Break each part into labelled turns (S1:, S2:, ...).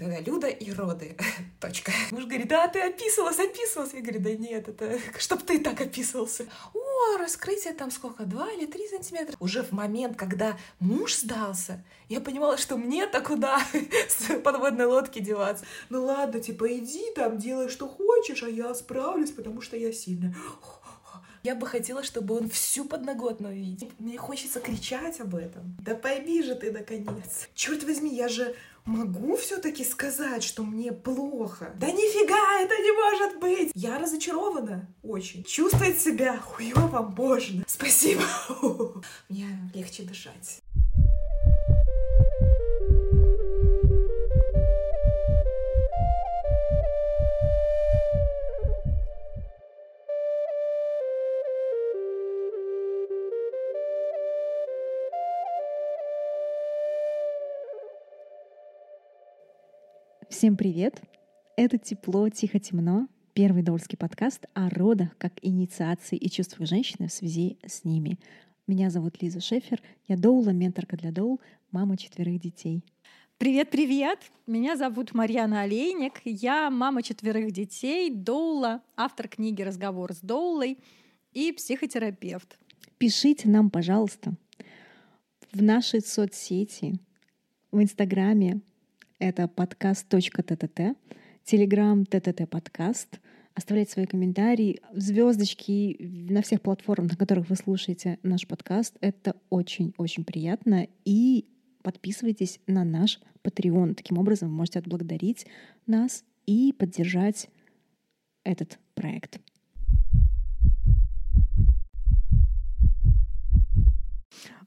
S1: тогда Люда и роды. Точка. Муж говорит, да, ты описывалась, описывалась. Я говорю, да нет, это чтоб ты так описывался. О, раскрытие там сколько, два или три сантиметра. Уже в момент, когда муж сдался, я понимала, что мне-то куда с подводной лодки деваться. Ну ладно, типа иди там, делай, что хочешь, а я справлюсь, потому что я сильная. Я бы хотела, чтобы он всю подноготную видел. Мне хочется кричать об этом. Да пойми же ты, наконец. Черт возьми, я же могу все-таки сказать, что мне плохо. Да нифига, это не может быть. Я разочарована очень. Чувствовать себя хуево можно. Спасибо. Мне легче дышать.
S2: Всем привет! Это «Тепло, тихо, темно» — первый довольский подкаст о родах как инициации и чувствах женщины в связи с ними. Меня зовут Лиза Шефер, я доула, менторка для доул, мама четверых детей.
S3: Привет-привет! Меня зовут Марьяна Олейник, я мама четверых детей, доула, автор книги «Разговор с доулой» и психотерапевт.
S2: Пишите нам, пожалуйста, в нашей соцсети, в Инстаграме, это подкаст.тт, телеграм ТТТ подкаст. Оставляйте свои комментарии, звездочки на всех платформах, на которых вы слушаете наш подкаст. Это очень-очень приятно. И подписывайтесь на наш Patreon. Таким образом, вы можете отблагодарить нас и поддержать этот проект.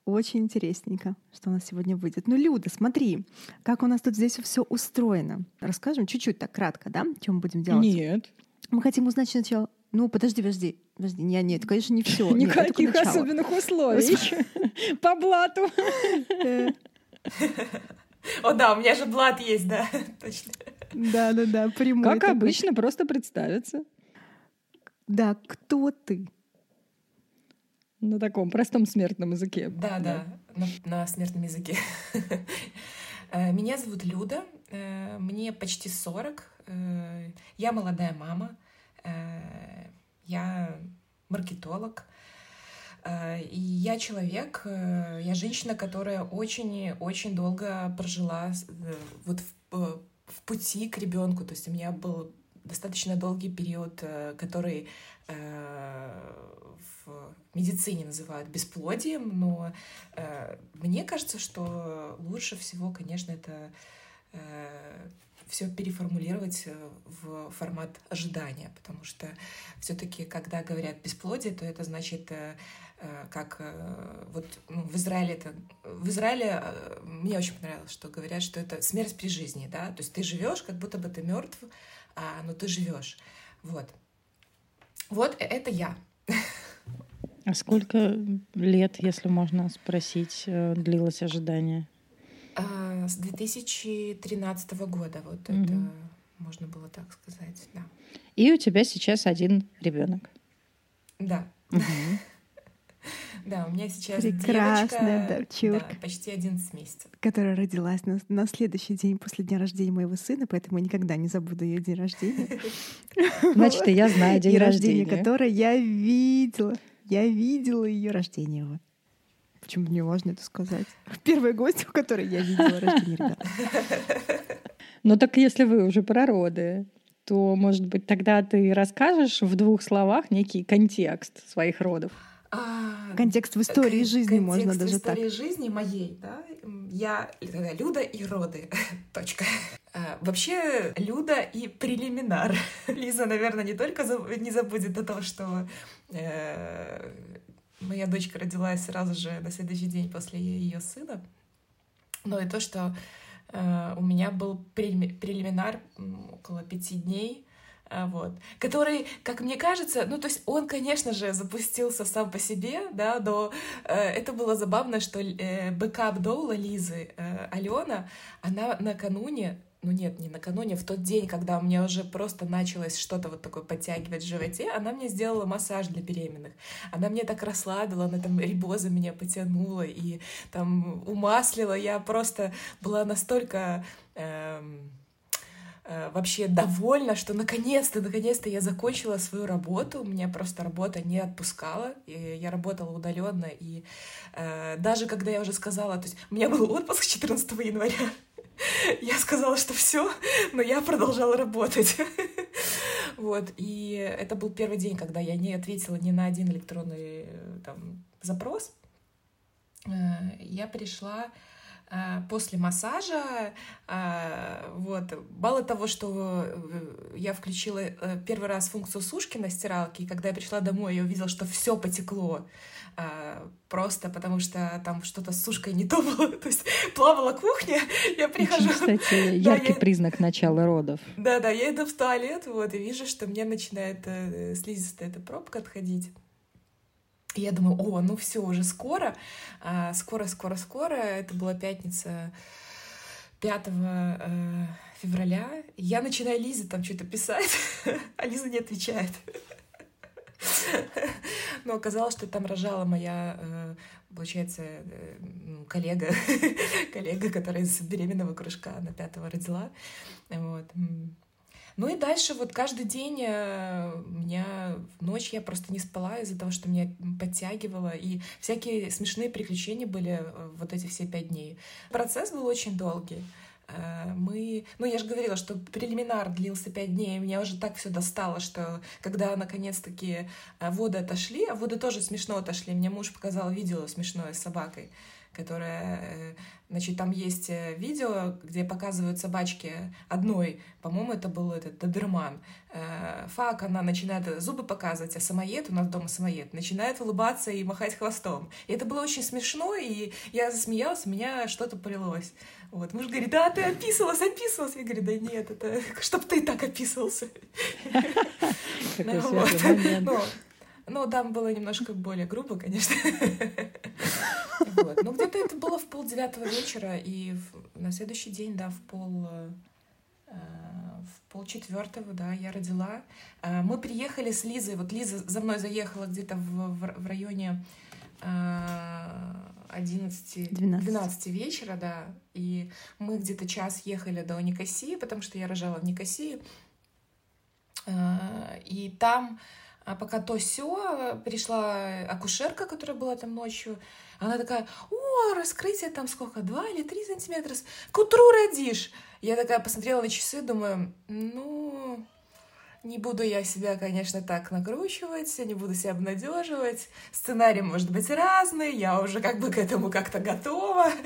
S2: Очень интересненько, что у нас сегодня выйдет. Ну, Люда, смотри, как у нас тут здесь все устроено. Расскажем чуть-чуть так кратко, да, чем мы будем делать?
S3: Нет.
S2: Мы хотим узнать сначала. Ну, подожди, подожди, подожди. Нет, нет, конечно, не все.
S3: Никаких особенных условий. По блату.
S1: О, да, у меня же блат есть, да, точно.
S2: Да, да, да, прямой.
S3: Как обычно, просто представиться.
S2: Да, кто ты?
S3: На таком простом смертном языке.
S1: Да, да, на, на смертном языке. Э, меня зовут Люда, э, мне почти 40, э, я молодая мама, я маркетолог, и я человек, я женщина, которая очень-очень долго прожила вот в, в пути к ребенку. То есть у меня был достаточно долгий период, который в медицине называют бесплодием, но э, мне кажется, что лучше всего, конечно, это э, все переформулировать э, в формат ожидания, потому что все-таки, когда говорят бесплодие, то это значит э, э как э, вот ну, в Израиле это в Израиле э, мне очень понравилось, что говорят, что это смерть при жизни, да, то есть ты живешь, как будто бы ты мертв, а, но ты живешь, вот. Вот это я.
S3: А сколько лет, если можно спросить, э, длилось ожидание?
S1: А, с 2013 года, вот mm это можно было так сказать, да.
S3: И у тебя сейчас один ребенок.
S1: Да. Да, у меня сейчас
S2: Прекрасная девочка,
S1: да, почти 11 месяцев.
S2: Которая родилась на, на следующий день после дня рождения моего сына, поэтому я никогда не забуду ее день рождения.
S3: Значит, я знаю день рождения.
S2: которое я видела. Я видела ее рождение. Почему мне важно это сказать? Первый гость, у которой я видела рождение ребят.
S3: Ну так если вы уже про роды, то, может быть, тогда ты расскажешь в двух словах некий контекст своих родов.
S2: А, контекст в истории кон- жизни можно даже
S1: так. в истории жизни моей, да? Я Люда и роды. Точка. А, вообще, Люда и прелиминар. Лиза, наверное, не только не забудет о том, что э, моя дочка родилась сразу же на следующий день после ее сына, но и то, что э, у меня был прелиминар около пяти дней, вот, который, как мне кажется, ну, то есть он, конечно же, запустился сам по себе, да, но э, это было забавно, что э, backup доула Лизы, э, Алена, она накануне ну нет, не накануне, в тот день, когда у меня уже просто началось что-то вот такое подтягивать в животе, она мне сделала массаж для беременных. Она мне так расслабила, она там ребозо меня потянула и там умаслила. Я просто была настолько... Эм, вообще довольна, что наконец-то, наконец-то я закончила свою работу. Меня просто работа не отпускала. И я работала удаленно. И э, даже когда я уже сказала, то есть у меня был отпуск 14 января, я сказала, что все, но я продолжала работать. Вот, и это был первый день, когда я не ответила ни на один электронный э, там, запрос. Э, я пришла э, после массажа, вот, мало того, что я включила первый раз функцию сушки на стиралке, и когда я пришла домой, я увидела, что все потекло, просто потому что там что-то с сушкой не то было, то есть плавала кухня, я прихожу...
S3: Очень, кстати, яркий да, я... признак начала родов.
S1: Да-да, я иду в туалет, вот, и вижу, что мне начинает э, слизистая эта пробка отходить. И я думаю, о, ну все, уже скоро, а, скоро, скоро, скоро. Это была пятница 5 э, февраля. Я начинаю Лизе там что-то писать, а Лиза не отвечает. Но оказалось, что там рожала моя, э, получается, э, ну, коллега, коллега, которая из беременного кружка на пятого родила. Вот. Ну и дальше вот каждый день э, меня ночь я просто не спала из-за того, что меня подтягивало, и всякие смешные приключения были вот эти все пять дней. Процесс был очень долгий. Э, мы, ну я же говорила, что прелиминар длился пять дней, меня уже так все достало, что когда наконец-таки э, воды отошли, а воды тоже смешно отошли, мне муж показал видео смешное с собакой, которая, э, значит, там есть видео, где показывают собачки одной, по-моему, это был этот доберман. Фак, она начинает зубы показывать, а самоед, у нас дома самоед, начинает улыбаться и махать хвостом. И это было очень смешно, и я засмеялась, у меня что-то полилось. Вот, муж говорит, да, ты описывалась, описывалась. Я говорю, да нет, это чтобы ты так описывался. Ну, ну, там было немножко более грубо, конечно. Вот. Но где-то это было в пол девятого вечера, и на следующий день, да, в пол э, в пол четвертого, да, я родила. Э, мы приехали с Лизой, вот Лиза за мной заехала где-то в, в, в районе 11, 12. 12 вечера, да, и мы где-то час ехали до Никосии, потому что я рожала в Никосии, и там а пока то все пришла акушерка, которая была там ночью. Она такая, о, раскрытие там сколько, два или три сантиметра, к утру родишь. Я такая посмотрела на часы, думаю, ну, не буду я себя, конечно, так накручивать, не буду себя обнадеживать. Сценарий может быть разный, я уже как бы к этому как-то готова.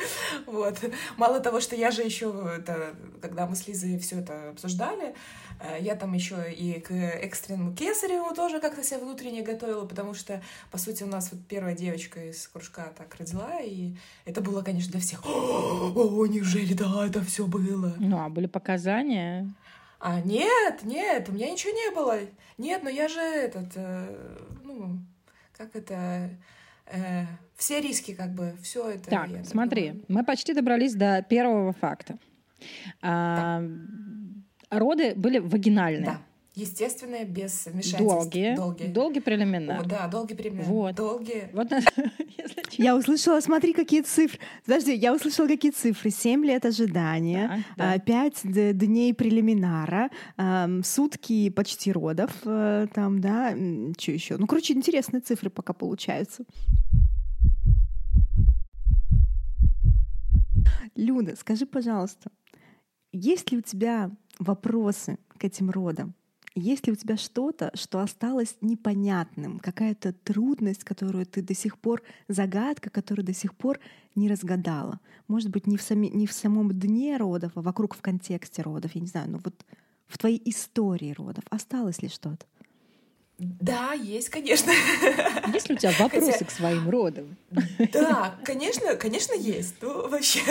S1: Вот. Мало того, что я же еще, это, когда мы с Лизой все это обсуждали, э, я там еще и к экстренному кесареву тоже как-то себя внутренне готовила, потому что, по сути, у нас вот первая девочка из кружка так родила, и это было, конечно, для всех. О, неужели, да, это все было.
S3: Ну, а были показания?
S1: А нет, нет, у меня ничего не было. Нет, но я же этот, э, ну, как это, э, все риски как бы, все это.
S3: Так, смотри, думаю. мы почти добрались до первого факта. А, роды были вагинальные.
S1: Да. Естественные, без вмешательств.
S3: Долгие. Долгие, долгие прелиминар.
S1: О, да, долгие прелиминар. Вот. Долгие. Вот,
S2: я услышала, смотри, какие цифры. Подожди, я услышала, какие цифры. Семь лет ожидания, да, пять дней прелиминара, сутки почти родов, э, там, да, что еще? Ну, короче, интересные цифры пока получаются. Люда, скажи, пожалуйста, есть ли у тебя вопросы к этим родам? Есть ли у тебя что-то, что осталось непонятным, какая-то трудность, которую ты до сих пор, загадка, которую до сих пор не разгадала? Может быть, не в, сами, не в самом дне родов, а вокруг в контексте родов, я не знаю, но вот в твоей истории родов осталось ли что-то?
S1: Да, есть, конечно.
S3: Есть ли у тебя вопросы Хотя... к своим родам?
S1: Да, конечно, конечно, есть. Ну, вообще.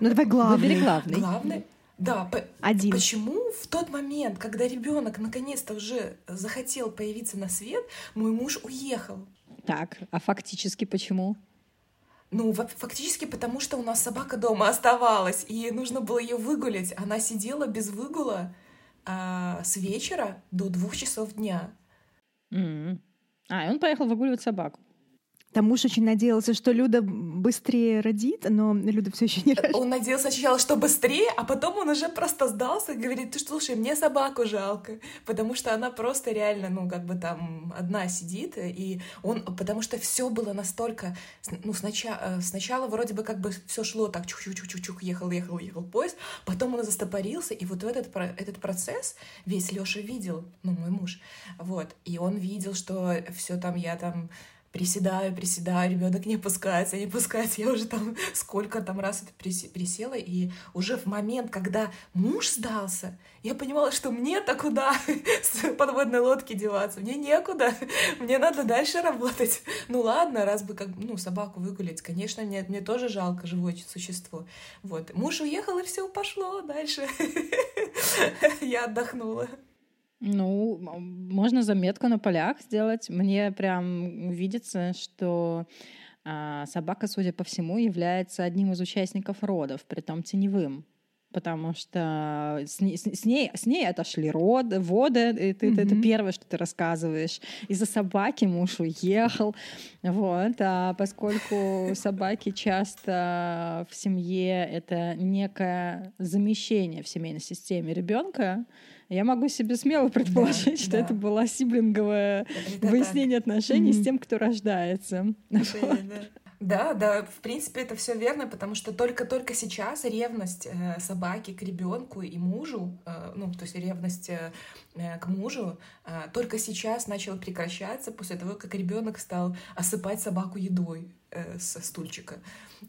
S2: Ну, давай главный.
S3: Выбери главный.
S1: Главный. Да, по
S2: Один.
S1: почему в тот момент, когда ребенок наконец-то уже захотел появиться на свет, мой муж уехал?
S3: Так, а фактически почему?
S1: Ну, фактически потому, что у нас собака дома оставалась, и нужно было ее выгулять. Она сидела без выгула а, с вечера до двух часов дня.
S3: Mm-hmm. А, и он поехал выгуливать собаку.
S2: Там муж очень надеялся, что Люда быстрее родит, но Люда все еще не родит.
S1: Он надеялся сначала, что быстрее, а потом он уже просто сдался и говорит, ты слушай, мне собаку жалко, потому что она просто реально, ну, как бы там одна сидит, и он, потому что все было настолько, ну, сначала, э, сначала вроде бы как бы все шло так, чух-чух-чух-чух, ехал, ехал, ехал поезд, потом он застопорился, и вот этот, этот процесс весь Леша видел, ну, мой муж, вот, и он видел, что все там, я там приседаю, приседаю, ребенок не пускается, не пускается. Я уже там сколько там раз это присела, и уже в момент, когда муж сдался, я понимала, что мне-то куда с подводной лодки деваться? Мне некуда, мне надо дальше работать. Ну ладно, раз бы как ну, собаку выгулять, конечно, мне, мне тоже жалко живое существо. Вот. Муж уехал, и все пошло дальше. Я отдохнула.
S3: Ну, можно заметку на полях сделать. Мне прям видится, что а, собака, судя по всему, является одним из участников родов, притом теневым потому что с ней, с ней, с ней отошли роды, воды, и ты, mm-hmm. это, это первое, что ты рассказываешь. Из-за собаки муж уехал, вот, а поскольку собаки часто в семье это некое замещение в семейной системе ребенка, я могу себе смело предположить, да, что да. это было сиблинговое это выяснение так. отношений mm-hmm. с тем, кто рождается.
S1: Вот. Да, да, в принципе, это все верно, потому что только-только сейчас ревность э, собаки к ребенку и мужу, э, ну, то есть ревность э, э к мужу, э, только сейчас начала прекращаться после того, как ребенок стал осыпать собаку едой э, со стульчика.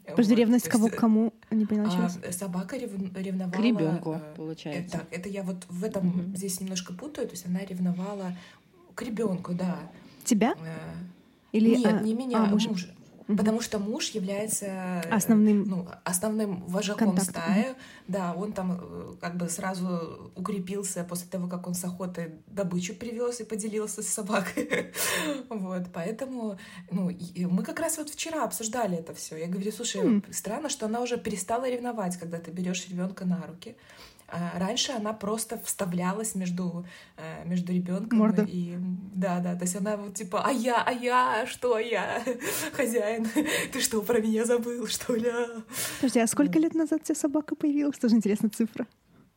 S2: Подожди, вот, ревность кого к кому? Не поняла
S1: а, Собака рев, ревновала...
S3: К ребенку, э, получается.
S1: Это, это я вот в этом угу. здесь немножко путаю, то есть она ревновала к ребенку, да.
S2: Тебя? Э, Или
S1: Нет, а, не меня, а, мужа. мужа. Mm-hmm. Потому что муж является
S2: э, основным,
S1: ну, основным вожаком контактом. стаи. Да, он там э, как бы сразу укрепился после того, как он с охоты добычу привез и поделился с собакой. вот, поэтому, ну, мы как раз вот вчера обсуждали это все. Я говорю, слушай, mm-hmm. странно, что она уже перестала ревновать, когда ты берешь ребенка на руки. А раньше она просто вставлялась между, э, между ребенком и да, да, то есть она вот типа, а я, а я, что я, хозяин, ты что про меня забыл, что ли?
S2: Подожди, а сколько лет назад у тебя собака появилась? Тоже интересная цифра.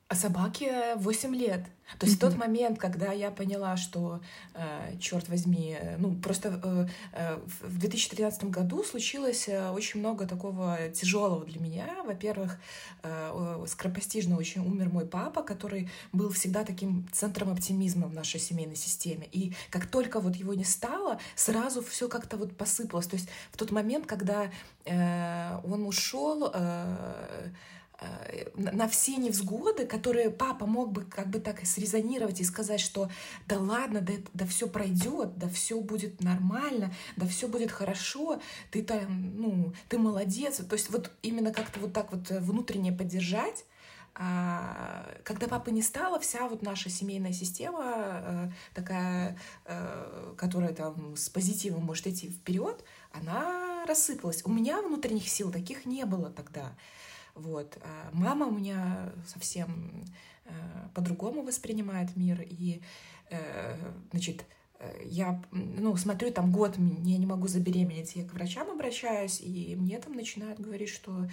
S1: А собаке 8 лет. То есть mm-hmm. тот момент, когда я поняла, что, э, черт возьми, ну просто э, э, в 2013 году случилось э, очень много такого тяжелого для меня. Во-первых, э, скоропостижно очень умер мой папа, который был всегда таким центром оптимизма в нашей семейной системе. И как только вот его не стало, сразу все как-то вот посыпалось. То есть в тот момент, когда э, он ушел, э, Э, на все невзгоды, которые папа мог бы как бы так срезонировать и сказать, что да ладно, да, да все пройдет, да все будет нормально, да все будет хорошо, ты там, ну, ты молодец. То есть вот именно как-то вот так вот внутренне поддержать, а, когда папы не стало, вся вот наша семейная система э, такая, э, которая там с позитивом может идти вперед, она рассыпалась. У меня внутренних сил таких не было тогда. Вот. А мама у меня совсем э, по-другому воспринимает мир, и, э, значит, э, я, ну, смотрю, там год я не могу забеременеть, я к врачам обращаюсь, и мне там начинают говорить, что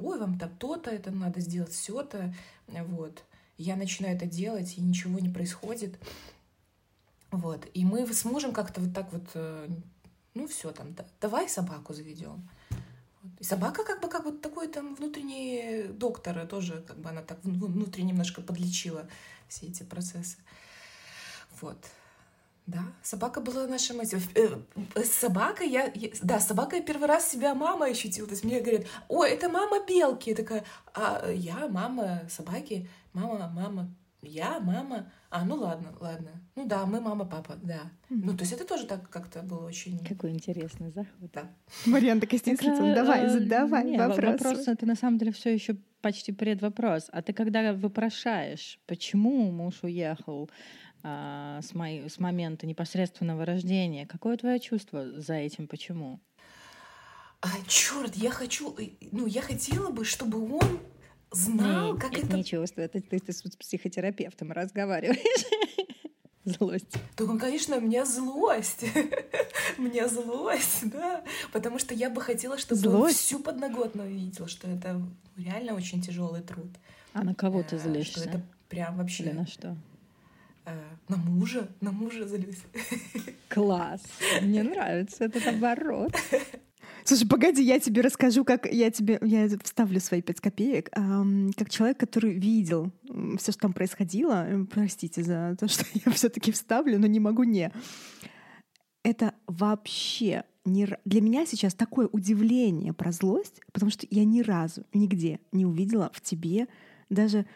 S1: ой, вам там то-то, это надо сделать, все-то, вот. Я начинаю это делать, и ничего не происходит. Вот. И мы с мужем как-то вот так вот, ну, все там, давай собаку заведем. И собака как бы как вот такой там внутренний доктор, тоже как бы она так внутри немножко подлечила все эти процессы. Вот. Да, собака была нашим этим. Э, э, собака, я, я, да, собака я первый раз себя мама ощутила. То есть мне говорят, ой, это мама белки. Я такая, а я мама собаки, мама, мама, я мама. А, ну ладно, ладно. Ну да, мы мама, папа, да. Mm-hmm. Ну, то есть это тоже так как-то было очень...
S3: Какой интересный заход.
S1: Да.
S2: Марьяна такая стеснительница, давай, э, задавай вопрос.
S3: Вопрос, это на самом деле все еще почти предвопрос. А ты когда вопрошаешь, почему муж уехал а, с, моей, с момента непосредственного рождения, какое твое чувство за этим, почему?
S1: А, черт, я хочу, э, ну, я хотела бы, чтобы он знал,
S3: не,
S1: как
S3: это...
S1: это...
S3: Не чувство, это ты, ты с психотерапевтом разговариваешь. Злость.
S1: Так, конечно, у меня злость. мне злость, да, потому что я бы хотела, чтобы
S2: Злость?
S1: он всю подноготную видел, что это реально очень тяжелый труд.
S3: А на кого ты
S1: Э,
S3: злишься?
S1: Что это прям
S3: Или
S1: вообще
S3: на что?
S1: э, на мужа, на мужа злюсь.
S3: Класс. Мне нравится этот оборот.
S2: Слушай, погоди, я тебе расскажу, как я тебе, я вставлю свои пять копеек. Ам, как человек, который видел все, что там происходило, э, простите за то, что я все-таки вставлю, но не могу не. Это вообще не, для меня сейчас такое удивление про злость, потому что я ни разу нигде не увидела в тебе даже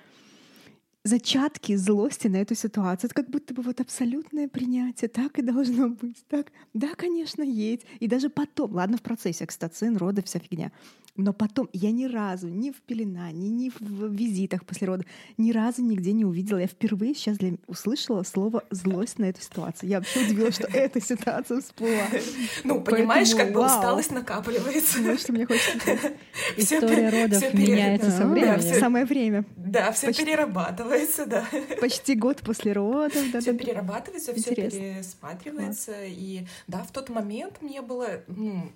S2: зачатки злости на эту ситуацию. Это как будто бы вот абсолютное принятие. Так и должно быть. Так, да, конечно, есть. И даже потом, ладно, в процессе окситоцин, роды, вся фигня. Но потом я ни разу ни в пеленании, ни в визитах после родов, ни разу нигде не увидела. Я впервые сейчас для... услышала слово «злость» на эту ситуацию. Я вообще удивилась, что эта ситуация всплыла.
S1: Ну, понимаешь, как бы усталость накапливается.
S2: Потому что мне хочется...
S3: История родов меняется со
S2: А,
S3: временем.
S2: Самое время.
S1: Да, все
S2: Почти-
S1: перерабатывается, да.
S2: Почти год после родов. да,
S1: Все
S2: да,
S1: перерабатывается, все пересматривается. И да, в тот момент мне было, ну,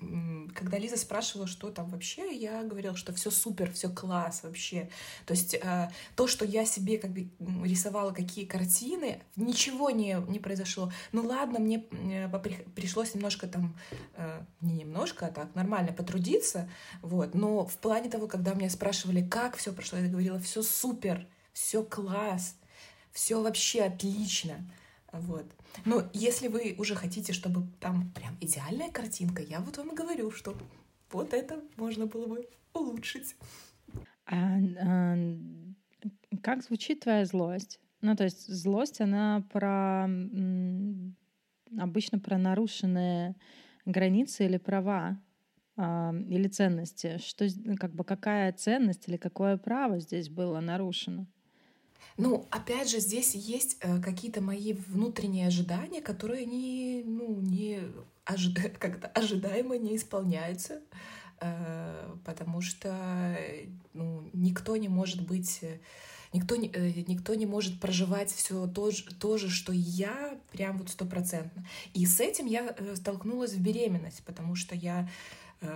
S1: когда Лиза спрашивала, что там вообще, я говорила, что все супер, все класс вообще. То есть э, то, что я себе как бы рисовала, какие картины, ничего не, не произошло. Ну ладно, мне пришлось немножко там, э, не немножко, а так, нормально потрудиться, вот. Но в плане того, когда меня спрашивали, как все прошло, я говорила, все супер, все класс, все вообще отлично. Вот. Но если вы уже хотите, чтобы там прям идеальная картинка, я вот вам и говорю, что вот это можно было бы улучшить.
S3: А, а, как звучит твоя злость? Ну, то есть злость, она про обычно про нарушенные границы или права а, или ценности. Что как бы какая ценность или какое право здесь было нарушено?
S1: Ну, опять же, здесь есть э, какие-то мои внутренние ожидания, которые не, ну, не ожи- как-то ожидаемо не исполняются, э, потому что э, ну, никто не может быть, никто не, никто не может проживать все то, же- то же, что я, прям вот стопроцентно. И с этим я столкнулась в беременность, потому что я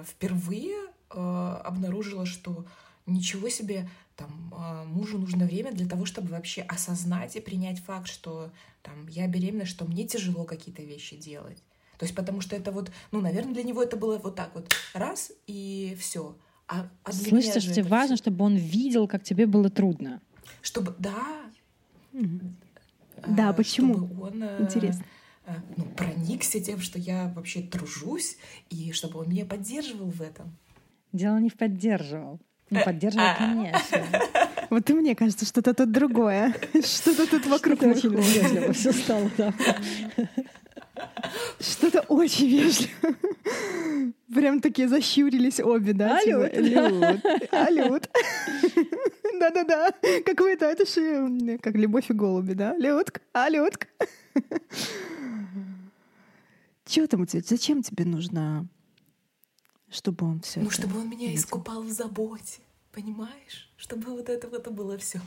S1: впервые обнаружила, что ничего себе, там, а, мужу нужно время для того, чтобы вообще осознать и принять факт, что там, я беременна, что мне тяжело какие-то вещи делать. То есть потому что это вот, ну, наверное, для него это было вот так вот, раз, и все. А, а
S3: Слышишь, тебе важно,
S1: всё-
S3: чтобы он видел, как тебе было трудно.
S1: Чтобы, да.
S2: Мгм.
S1: а,
S2: Да, почему?
S1: чтобы он, э,
S2: Интересно.
S1: э, ну, проникся тем, что я вообще тружусь, и чтобы он меня поддерживал в этом.
S3: Дело не в поддерживал. Ну,
S1: Э,
S3: поддерживал,
S1: а.
S3: конечно.
S2: Вот и мне кажется, что-то тут другое. Что-то тут вокруг
S3: очень вежливо все стало, да.
S2: Что-то очень вежливо. Прям такие защурились обе, да?
S3: Алют.
S2: Алют. Алют. Да-да-да. Как вы это, это же как любовь и голуби, да? Людка, алютка. Чего там у тебя? Зачем тебе нужно, чтобы он все
S1: Ну, чтобы он меня
S2: видел.
S1: искупал в заботе, понимаешь? Чтобы вот это вот было все.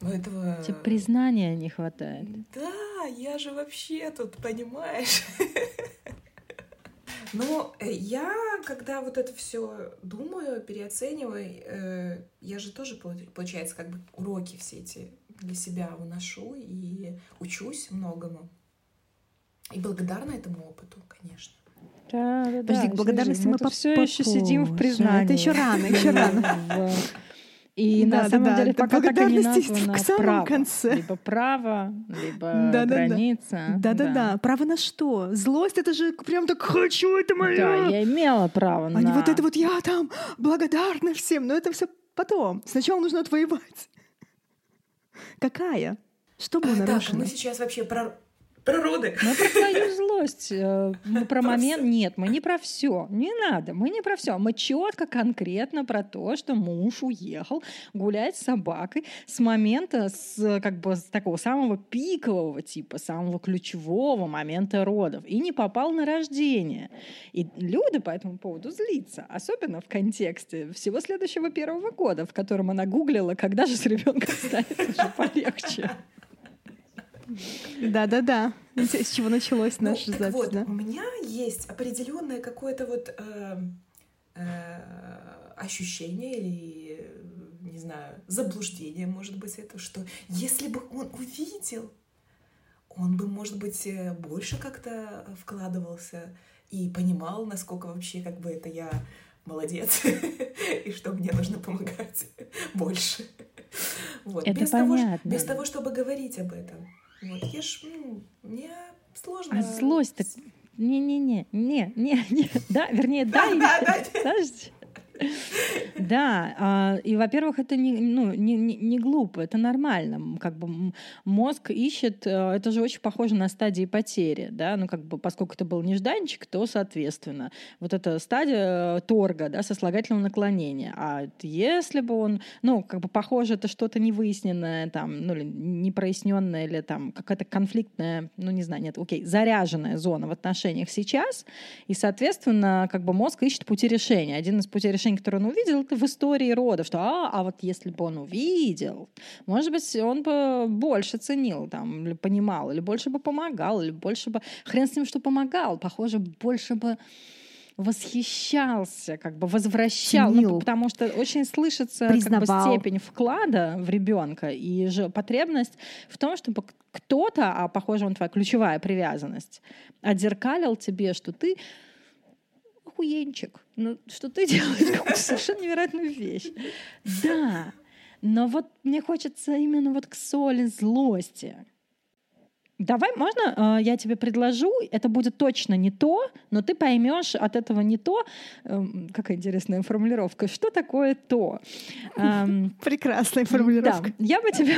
S1: Ну, этого...
S3: Тебе признания не хватает.
S1: Да, я же вообще тут, понимаешь? Но э, я, когда вот это все думаю, переоцениваю, э, я же тоже, полу- получается, как бы уроки все эти для себя уношу и учусь многому. И благодарна этому опыту, конечно.
S3: Да, да,
S2: Подожди, к благодарности мы
S3: все еще сидим в признании.
S2: Это еще рано, еще рано.
S3: И
S2: Да,
S3: на
S2: да,
S3: самом
S2: да,
S3: деле
S2: это
S3: пока так и не названо
S2: в самом
S3: право.
S2: конце.
S3: Либо право, либо граница.
S2: Да-да-да. Право на что? Злость это же прям так хочу, это мое.
S3: Да, я имела право
S2: А
S3: на...
S2: не вот это вот я там благодарна всем, но это все потом. Сначала нужно отвоевать. Какая? Что было
S1: А, так, а
S2: нарушено?
S1: мы сейчас вообще про, про роды.
S3: Мы про твою злость, э, мы про момент. Нет, мы не про все. Не надо, мы не про все. Мы четко, конкретно про то, что муж уехал гулять с собакой с момента, с, как бы, с такого самого пикового типа, самого ключевого момента родов. И не попал на рождение. И Люда по этому поводу злится. Особенно в контексте всего следующего первого года, в котором она гуглила, когда же с ребенком станет уже полегче.
S2: Да-да-да. С чего началось
S1: Ну,
S2: наша запись,
S1: вот,
S2: да?
S1: у меня есть определенное какое-то вот э, э, ощущение или, не знаю, заблуждение, может быть, это, что если бы он увидел, он бы, может быть, э, больше как-то вкладывался и понимал, насколько вообще как бы это я молодец, и что мне нужно помогать больше. Вот.
S3: Это
S1: без Того,
S3: понятно.
S1: без того, чтобы говорить об этом. Вот. Я ж, ну, мне сложно.
S3: А злость так... Не-не-не, не, не, не, да, вернее, да,
S1: Да, да, да.
S3: Да, а, и, во-первых, это не, ну, не, не, глупо, это нормально. Как бы мозг ищет, э, это же очень похоже на стадии потери, да, ну как бы поскольку это был нежданчик, то, соответственно, вот эта стадия э, торга, да, сослагательного наклонения. А если бы он, ну, как бы похоже, это что-то невыясненное, там, ну, или непроясненное, или там какая-то конфликтная, ну, не знаю, нет, окей, заряженная зона в отношениях сейчас, и, соответственно, как бы мозг ищет пути решения. Один из путей решения, который он увидел, это в истории родов, что а, а вот если бы он увидел, может быть, он бы больше ценил там, или понимал, или больше бы помогал, или больше бы... Хрен с ним, что помогал. Похоже, больше бы восхищался, как бы возвращал, ну, потому что очень слышится как бы, степень вклада в ребенка и же потребность в том, чтобы кто-то, а похоже, он твоя ключевая привязанность, отзеркалил тебе, что ты охуенчик, ну, что ты делаешь какую-то совершенно невероятную вещь. Да, но вот мне хочется именно вот к соли злости. Давай, можно э, я тебе предложу? Это будет точно не то, но ты поймешь от этого не то. Эм, какая интересная формулировка. Что такое то? Эм,
S2: Прекрасная формулировка.
S3: да, я бы тебе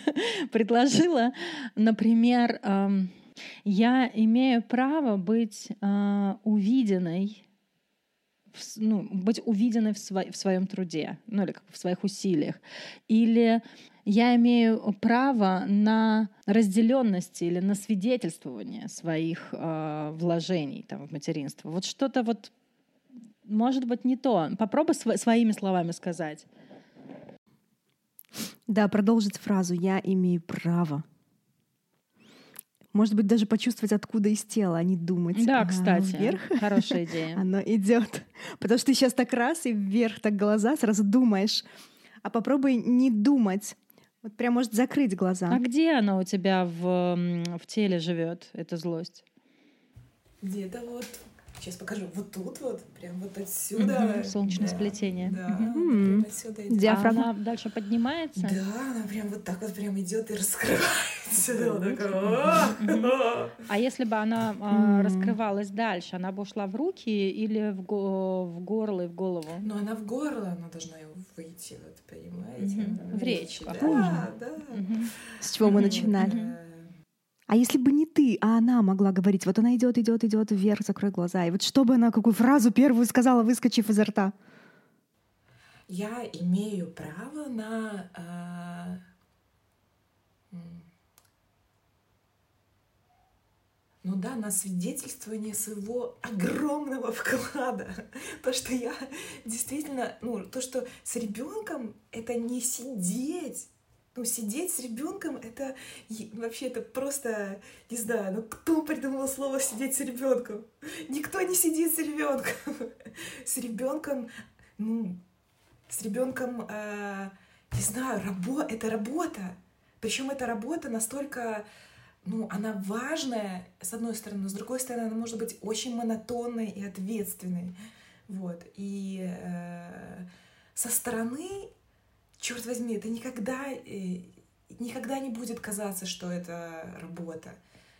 S3: предложила, например, эм, я имею право быть э, увиденной, ну, быть увиденной в, сво- в своем труде, ну или как в своих усилиях. Или я имею право на разделенность или на свидетельствование своих э, вложений там, в материнство. Вот что-то вот может быть не то. Попробуй сво- своими словами сказать.
S2: Да, продолжить фразу «я имею право». Может быть, даже почувствовать, откуда из тела, а не думать.
S3: Да,
S2: «Ага,
S3: кстати,
S2: Вверх
S3: хорошая идея.
S2: оно идет. Потому что ты сейчас так раз и вверх так глаза сразу думаешь. А попробуй не думать. Вот прям может закрыть глаза.
S3: А где она у тебя в, в теле живет, эта злость?
S1: Где-то вот, сейчас покажу, вот тут вот, прям вот отсюда.
S3: Мгм, солнечное
S1: Да,
S3: сплетение.
S1: Да,
S2: Мгм.
S1: прям отсюда идет.
S2: Диафрагма.
S3: А она дальше поднимается?
S1: Да, она прям вот так вот прям идет и раскрывается. Вот
S3: Вот. А если бы она а, раскрывалась дальше, она бы ушла в руки или в, го- в горло и в голову?
S1: Но она в горло, она должна выйти, вот, понимаете?
S3: В речь,
S1: Да, да.
S2: С чего мы начинали?
S1: Э,
S2: А если бы не ты, а она могла говорить, вот она идет, идет, идет вверх, закрой глаза. И вот что бы она, какую фразу первую сказала, выскочив изо рта?
S1: Я имею право на... м, Ну да, на свидетельствование своего огромного вклада. То, что я действительно, ну, то, что с ребенком это не сидеть. Ну, сидеть с ребенком это вообще это просто, не знаю, ну кто придумал слово сидеть с ребенком? Никто не сидит с ребенком. С ребенком, ну, с ребенком, э, не знаю, рабо это работа. Причем эта работа настолько, ну, она важная, с одной стороны, но с другой стороны, она может быть очень монотонной и ответственной. Вот. И э, со стороны, черт возьми, это никогда, э, никогда не будет казаться, что это работа.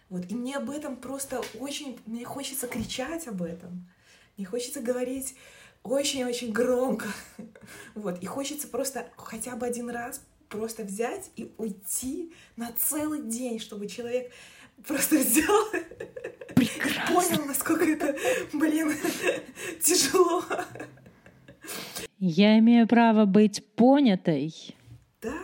S1: Вот. И мне об этом просто очень, мне хочется кричать об этом. Мне хочется говорить очень-очень громко. Вот. И хочется просто хотя бы один раз просто взять и уйти на целый день, чтобы человек просто взял и понял, насколько это, блин, тяжело.
S3: Я имею право быть понятой.
S1: Да,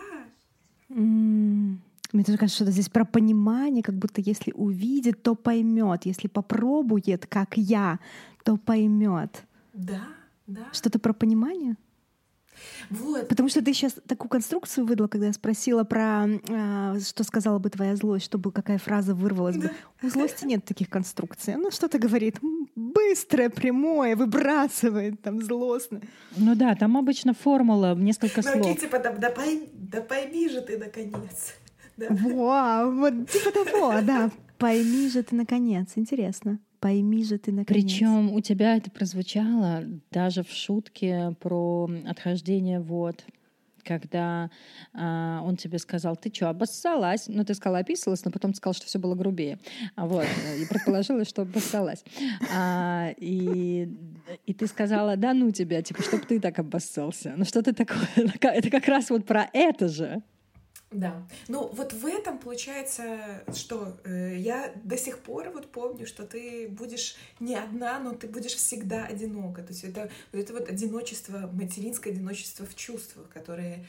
S2: Мне тоже кажется, что здесь про понимание, как будто если увидит, то поймет. Если попробует, как я, то поймет.
S1: да, да.
S2: Что-то про понимание?
S1: Вот.
S2: Потому что ты сейчас такую конструкцию выдала, когда я спросила про, а, что сказала бы твоя злость, чтобы какая фраза вырвалась бы. У злости нет таких конструкций. Она что-то говорит быстрое, прямое, выбрасывает там злостно.
S3: Ну да, там обычно формула в несколько
S1: Ну,
S3: слов.
S1: окей, типа, да, да, пойми, да пойми же ты, наконец. Да.
S2: Вау, вот типа того, да. Пойми же ты наконец. Интересно. Пойми же ты наконец.
S3: Причем у тебя это прозвучало даже в шутке про отхождение вод. Когда а, он тебе сказал, ты что, обоссалась? Ну, ты сказала, описывалась, но потом ты сказала, что все было грубее. А вот, и предположила, что обоссалась. А, и, и ты сказала, да ну тебя, типа, чтобы ты так обоссался. Ну, что-то такое. Это как раз вот про это же.
S1: Да. Ну, вот в этом получается, что э, я до сих пор вот помню, что ты будешь не одна, но ты будешь всегда одинока. То есть это вот это вот одиночество, материнское одиночество в чувствах, которые,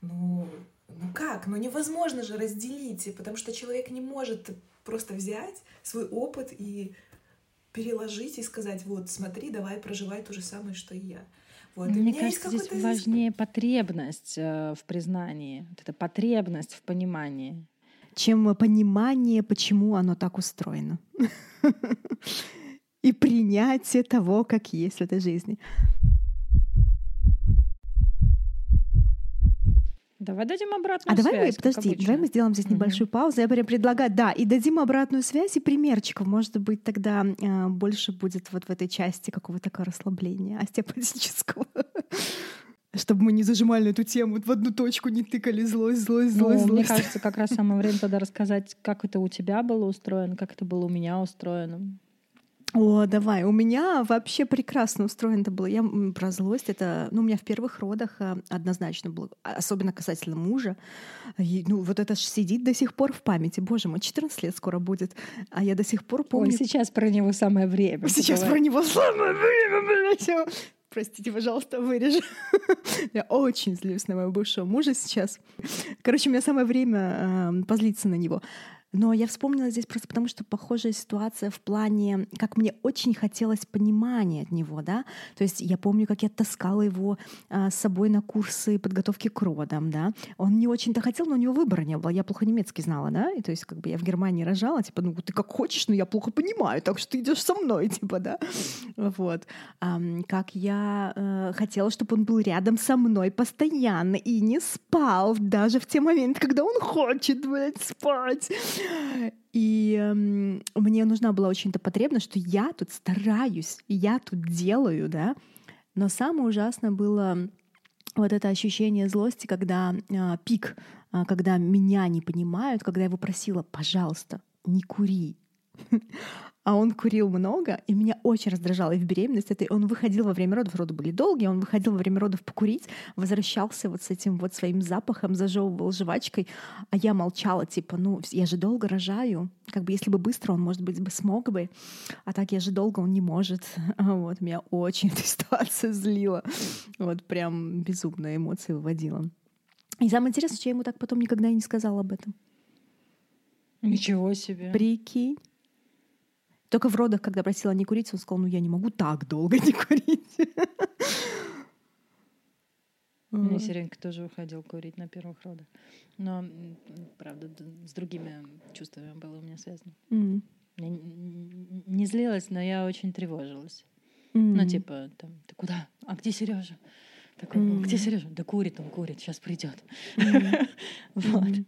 S1: ну, ну как? Ну невозможно же разделить, потому что человек не может просто взять свой опыт и переложить и сказать, вот, смотри, давай проживай то же самое, что и я. Вот.
S3: Мне кажется, здесь важнее потребность э, в признании. Вот эта потребность в понимании.
S2: Чем понимание, почему оно так устроено. И принятие того, как есть в этой жизни.
S3: Давай дадим обратную
S2: А давай мы,
S3: связь, как
S2: подожди,
S3: обычно.
S2: давай мы сделаем здесь небольшую паузу. Я прям предлагаю, да, и дадим обратную связь и примерчиков. Может быть, тогда э, больше будет вот в этой части какого-то такого расслабления остеопатического. Чтобы мы не зажимали эту тему, в одну точку не тыкали злость, злость,
S3: Ну,
S2: злость,
S3: мне
S2: злость.
S3: кажется, как раз самое время тогда рассказать, как это у тебя было устроено, как это было у меня устроено.
S2: О, давай. У меня вообще прекрасно устроено это было. Я про злость это, ну, у меня в первых родах а, однозначно было, а, особенно касательно мужа. И, ну, вот это ж сидит до сих пор в памяти. Боже мой, 14 лет скоро будет, а я до сих пор
S3: Ой,
S2: помню.
S3: сейчас про него самое время.
S2: Сейчас про
S3: поговорить.
S2: него самое время, блядь. Простите, пожалуйста, вырежу. Я очень злюсь на моего бывшего мужа сейчас. Короче, у меня самое время э, позлиться на него. Но я вспомнила здесь просто потому, что похожая ситуация в плане, как мне очень хотелось понимания от него, да. То есть я помню, как я таскала его а, с собой на курсы подготовки к родам, да. Он не очень-то хотел, но у него выбора не было. Я плохо немецкий знала, да. И то есть как бы я в Германии рожала, типа, ну ты как хочешь, но я плохо понимаю, так что ты идешь со мной, типа, да. Вот. Ам, как я э, хотела, чтобы он был рядом со мной постоянно и не спал, даже в те моменты, когда он хочет, блядь, спать. И эм, мне нужна была очень-то потребность, что я тут стараюсь, я тут делаю, да. Но самое ужасное было вот это ощущение злости, когда а, пик, а, когда меня не понимают, когда я его просила, пожалуйста, не кури. А он курил много, и меня очень раздражало и в беременности. Это он выходил во время родов, роды были долгие, он выходил во время родов покурить, возвращался вот с этим вот своим запахом, зажевывал жвачкой, а я молчала, типа, ну, я же долго рожаю, как бы если бы быстро он, может быть, бы смог бы, а так я же долго, он не может. Вот, меня очень эта ситуация злила. Вот прям безумно эмоции выводила. И самое интересное, что я ему так потом никогда и не сказала об этом.
S3: Ничего себе.
S2: Прикинь. Только в родах, когда просила не курить, он сказал, ну я не могу так долго не курить.
S3: У меня Серенька тоже уходил курить на первых родах. Но, правда, с другими чувствами было у меня связано.
S2: М.
S3: Я не злилась, но я очень тревожилась.
S2: М.
S3: Ну, типа, там, ты куда? А где Сережа? Такой, «Ну, где. Сережа? Да курит он, курит, сейчас придет.
S2: Мгм.
S3: Вот.
S2: Мгм.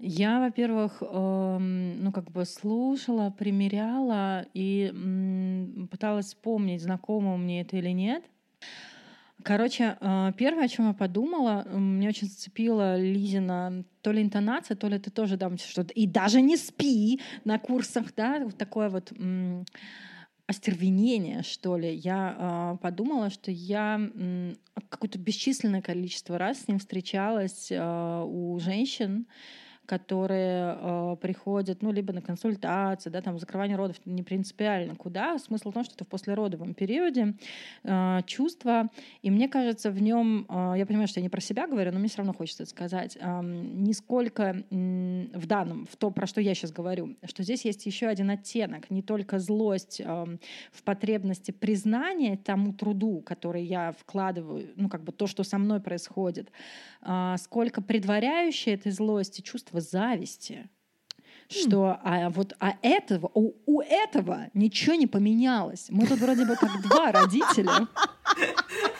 S3: Я, во-первых, эм, ну, как бы слушала, примеряла и пыталась вспомнить, знакомо мне это или нет. Короче, э, первое, о чем я подумала, мне очень зацепила Лизина то ли интонация, то ли ты тоже там что-то. И даже не спи на курсах, да, вот такое вот остервенение, что ли. Я э, подумала, что я какое-то бесчисленное количество раз с ним встречалась э, у женщин, которые э, приходят, ну, либо на консультации, да, там, закрывание родов не принципиально куда. Смысл в том, что это в послеродовом периоде э, чувство, и мне кажется, в нем, э, я понимаю, что я не про себя говорю, но мне все равно хочется это сказать, э, нисколько э, в данном, в то, про что я сейчас говорю, что здесь есть еще один оттенок, не только злость э, в потребности признания тому труду, который я вкладываю, ну, как бы то, что со мной происходит, э, сколько предваряющее этой злости чувство зависти, что а вот а этого у, у этого ничего не поменялось. Мы тут вроде бы как два родителя.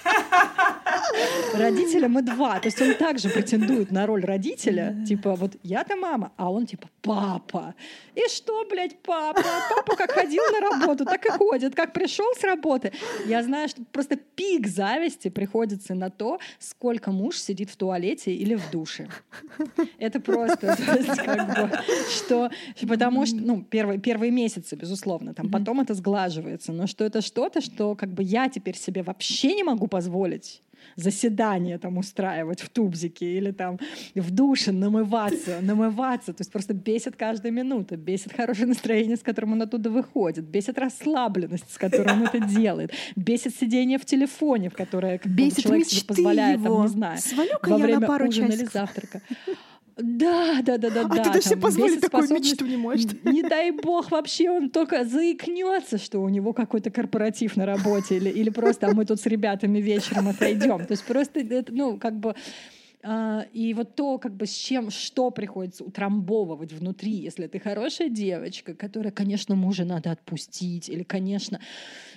S3: Родителя мы два. То есть он также претендует на роль родителя. Типа, вот я-то мама, а он типа папа. И что, блядь, папа? Папа как ходил на работу, так и ходит. Как пришел с работы. Я знаю, что просто пик зависти приходится на то, сколько муж сидит в туалете или в душе. Это просто, есть, как бы, что, потому что, ну, первые, первые месяцы, безусловно, там, потом это сглаживается, но что это что-то, что, как бы, я теперь себе вообще не могу позволить заседание там устраивать в тубзике или там в душе намываться, намываться. То есть просто бесит каждая минута, бесит хорошее настроение, с которым он оттуда выходит, бесит расслабленность, с которой он это делает, бесит сидение в телефоне, в которое
S2: бесит
S3: человек себе позволяет,
S2: его.
S3: там, не знаю,
S2: Свалю-ка
S3: во
S2: я
S3: время
S2: на пару
S3: ужина
S2: часиков.
S3: или завтрака. Да, да, да, да,
S2: А
S3: да.
S2: ты даже себе позволить такую мечту не можешь.
S3: Не дай бог, вообще он только заикнется, что у него какой-то корпоратив на работе или, или просто а мы тут с ребятами вечером отойдем. То есть просто, ну, как бы... а, и вот то, как бы с чем, что приходится утрамбовывать внутри, если ты хорошая девочка, которая, конечно, мужа надо отпустить, или, конечно,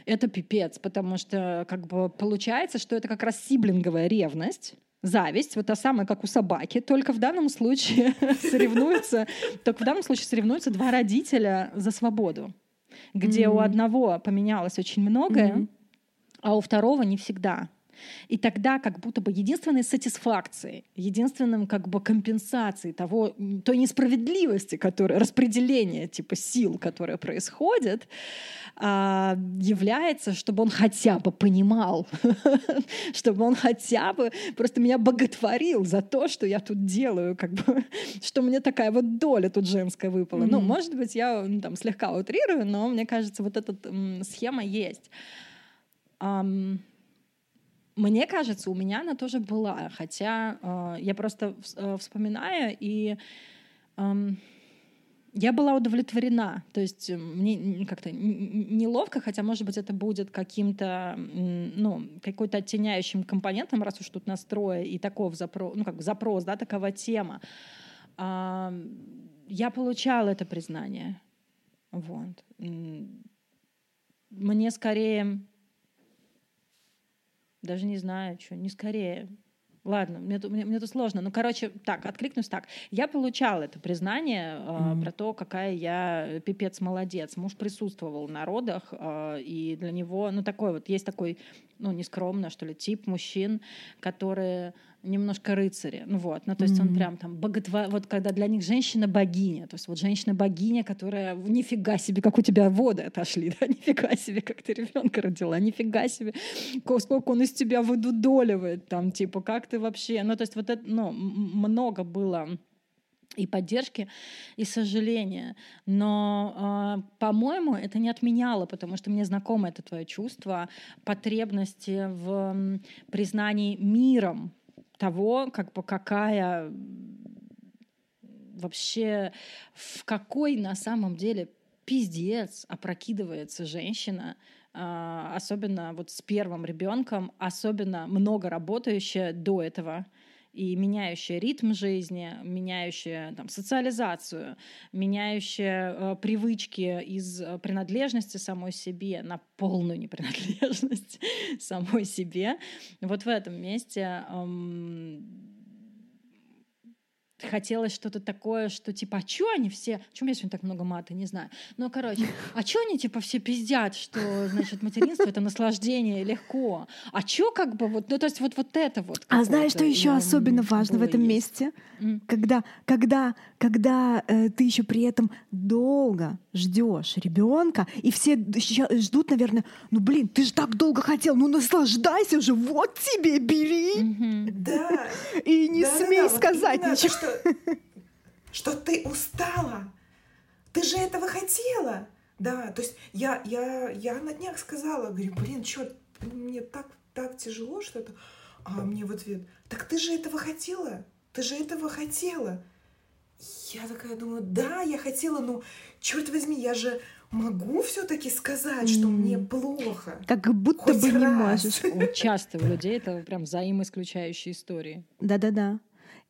S3: это пипец, потому что как бы получается, что это как раз сиблинговая ревность, зависть, вот та самая, как у собаки, только в данном случае соревнуются, только в данном случае соревнуются два родителя за свободу, где у
S2: Мгм.
S3: одного поменялось очень многое,
S2: Мгм.
S3: а у второго не всегда. И тогда как будто бы единственной сатисфакцией, единственным как бы компенсацией того, той несправедливости, которая, распределение типа сил, которое происходит, а, является, чтобы он хотя бы понимал, чтобы он хотя бы просто меня боготворил за то, что я тут делаю, как бы, что мне такая вот доля тут женская выпала. Ну,
S2: Мгм.
S3: может быть, я м, там слегка утрирую, но мне кажется, вот эта м, схема есть. Мне кажется, у меня она тоже была, хотя э, я просто э, вспоминаю и ам, я была удовлетворена. То есть э, мне как-то неловко, хотя, может быть, это будет каким-то, ну, какой-то оттеняющим компонентом, раз уж тут настроя и таков запрос, ну, как запрос, да, такова тема. Ам, я получала это признание. Вот. Мне скорее даже не знаю, что, не скорее. Ладно, мне, мне, мне тут сложно. Ну, короче, так, откликнусь так. Я получала это признание э,
S2: Мгм.
S3: про то, какая я пипец молодец. Муж присутствовал на родах, э, и для него, ну, такой вот, есть такой, ну, нескромно, что ли, тип мужчин, которые немножко рыцари. Ну вот, ну то есть он
S2: Мгм.
S3: прям там боготва... Вот когда для них женщина-богиня, то есть вот женщина-богиня, которая нифига себе, как у тебя воды отошли, да, нифига себе, как ты ребенка родила, нифига себе, ко- сколько он из тебя выдудоливает, там, типа, как ты вообще... Ну то есть вот это, ну, много было и поддержки, и сожаления. Но, а, по-моему, это не отменяло, потому что мне знакомо это твое чувство потребности в признании миром того, как бы какая вообще в какой на самом деле пиздец опрокидывается женщина, а, особенно вот с первым ребенком, особенно много работающая до этого и меняющая ритм жизни, меняющая там, социализацию, меняющая э, привычки из э, принадлежности самой себе на полную непринадлежность самой себе. Вот в этом месте эм, хотелось что-то такое, что типа, а чё они все... Почему у меня сегодня так много мата, не знаю. Ну, короче, а чё они типа все пиздят, что, значит, материнство — это наслаждение, легко. А чё как бы вот... Ну, то есть вот, вот это вот.
S2: А знаешь, что еще особенно важно в этом
S3: есть.
S2: месте?
S3: М.
S2: Когда, когда, когда э, ты еще при этом долго ждешь ребенка, и все ждут, наверное, ну блин, ты же так долго хотел, ну наслаждайся уже, вот тебе, бери,
S3: Мгм.
S1: Да.
S2: и не
S1: Да-да-да,
S2: смей
S1: вот
S2: сказать
S1: то,
S2: ничего.
S1: Что- что ты устала. Ты же этого хотела. Да, то есть я, я, я на днях сказала, говорю, блин, черт, мне так, так тяжело что-то. А мне в ответ, так ты же этого хотела, ты же этого хотела. Я такая думаю, да, я хотела, но черт возьми, я же могу все-таки сказать, что мне плохо.
S2: Как будто
S1: Хоть
S2: бы не
S1: раз.
S2: можешь.
S3: Вот Часто у людей это прям взаимоисключающие истории.
S2: Да-да-да.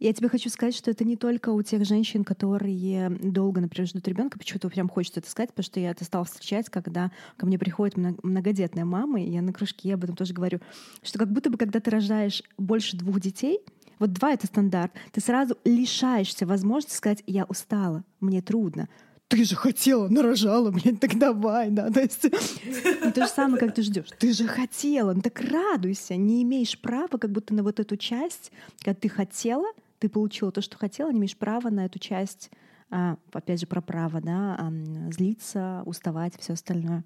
S2: Я тебе хочу сказать, что это не только у тех женщин, которые долго, например, ждут ребенка. Почему-то прям хочется это сказать, потому что я это стала встречать, когда ко мне приходит мно- многодетная мама, и я на кружке я об этом тоже говорю, что как будто бы, когда ты рожаешь больше двух детей, вот два — это стандарт, ты сразу лишаешься возможности сказать «я устала, мне трудно». Ты же хотела, нарожала, блин, так давай, да. То есть и то же самое, как ты ждешь. Ты же хотела, ну так радуйся. Не имеешь права как будто на вот эту часть, когда ты хотела, ты получила то, что хотела, не имеешь права на эту часть, а, опять же, про право, да, злиться, уставать, все остальное.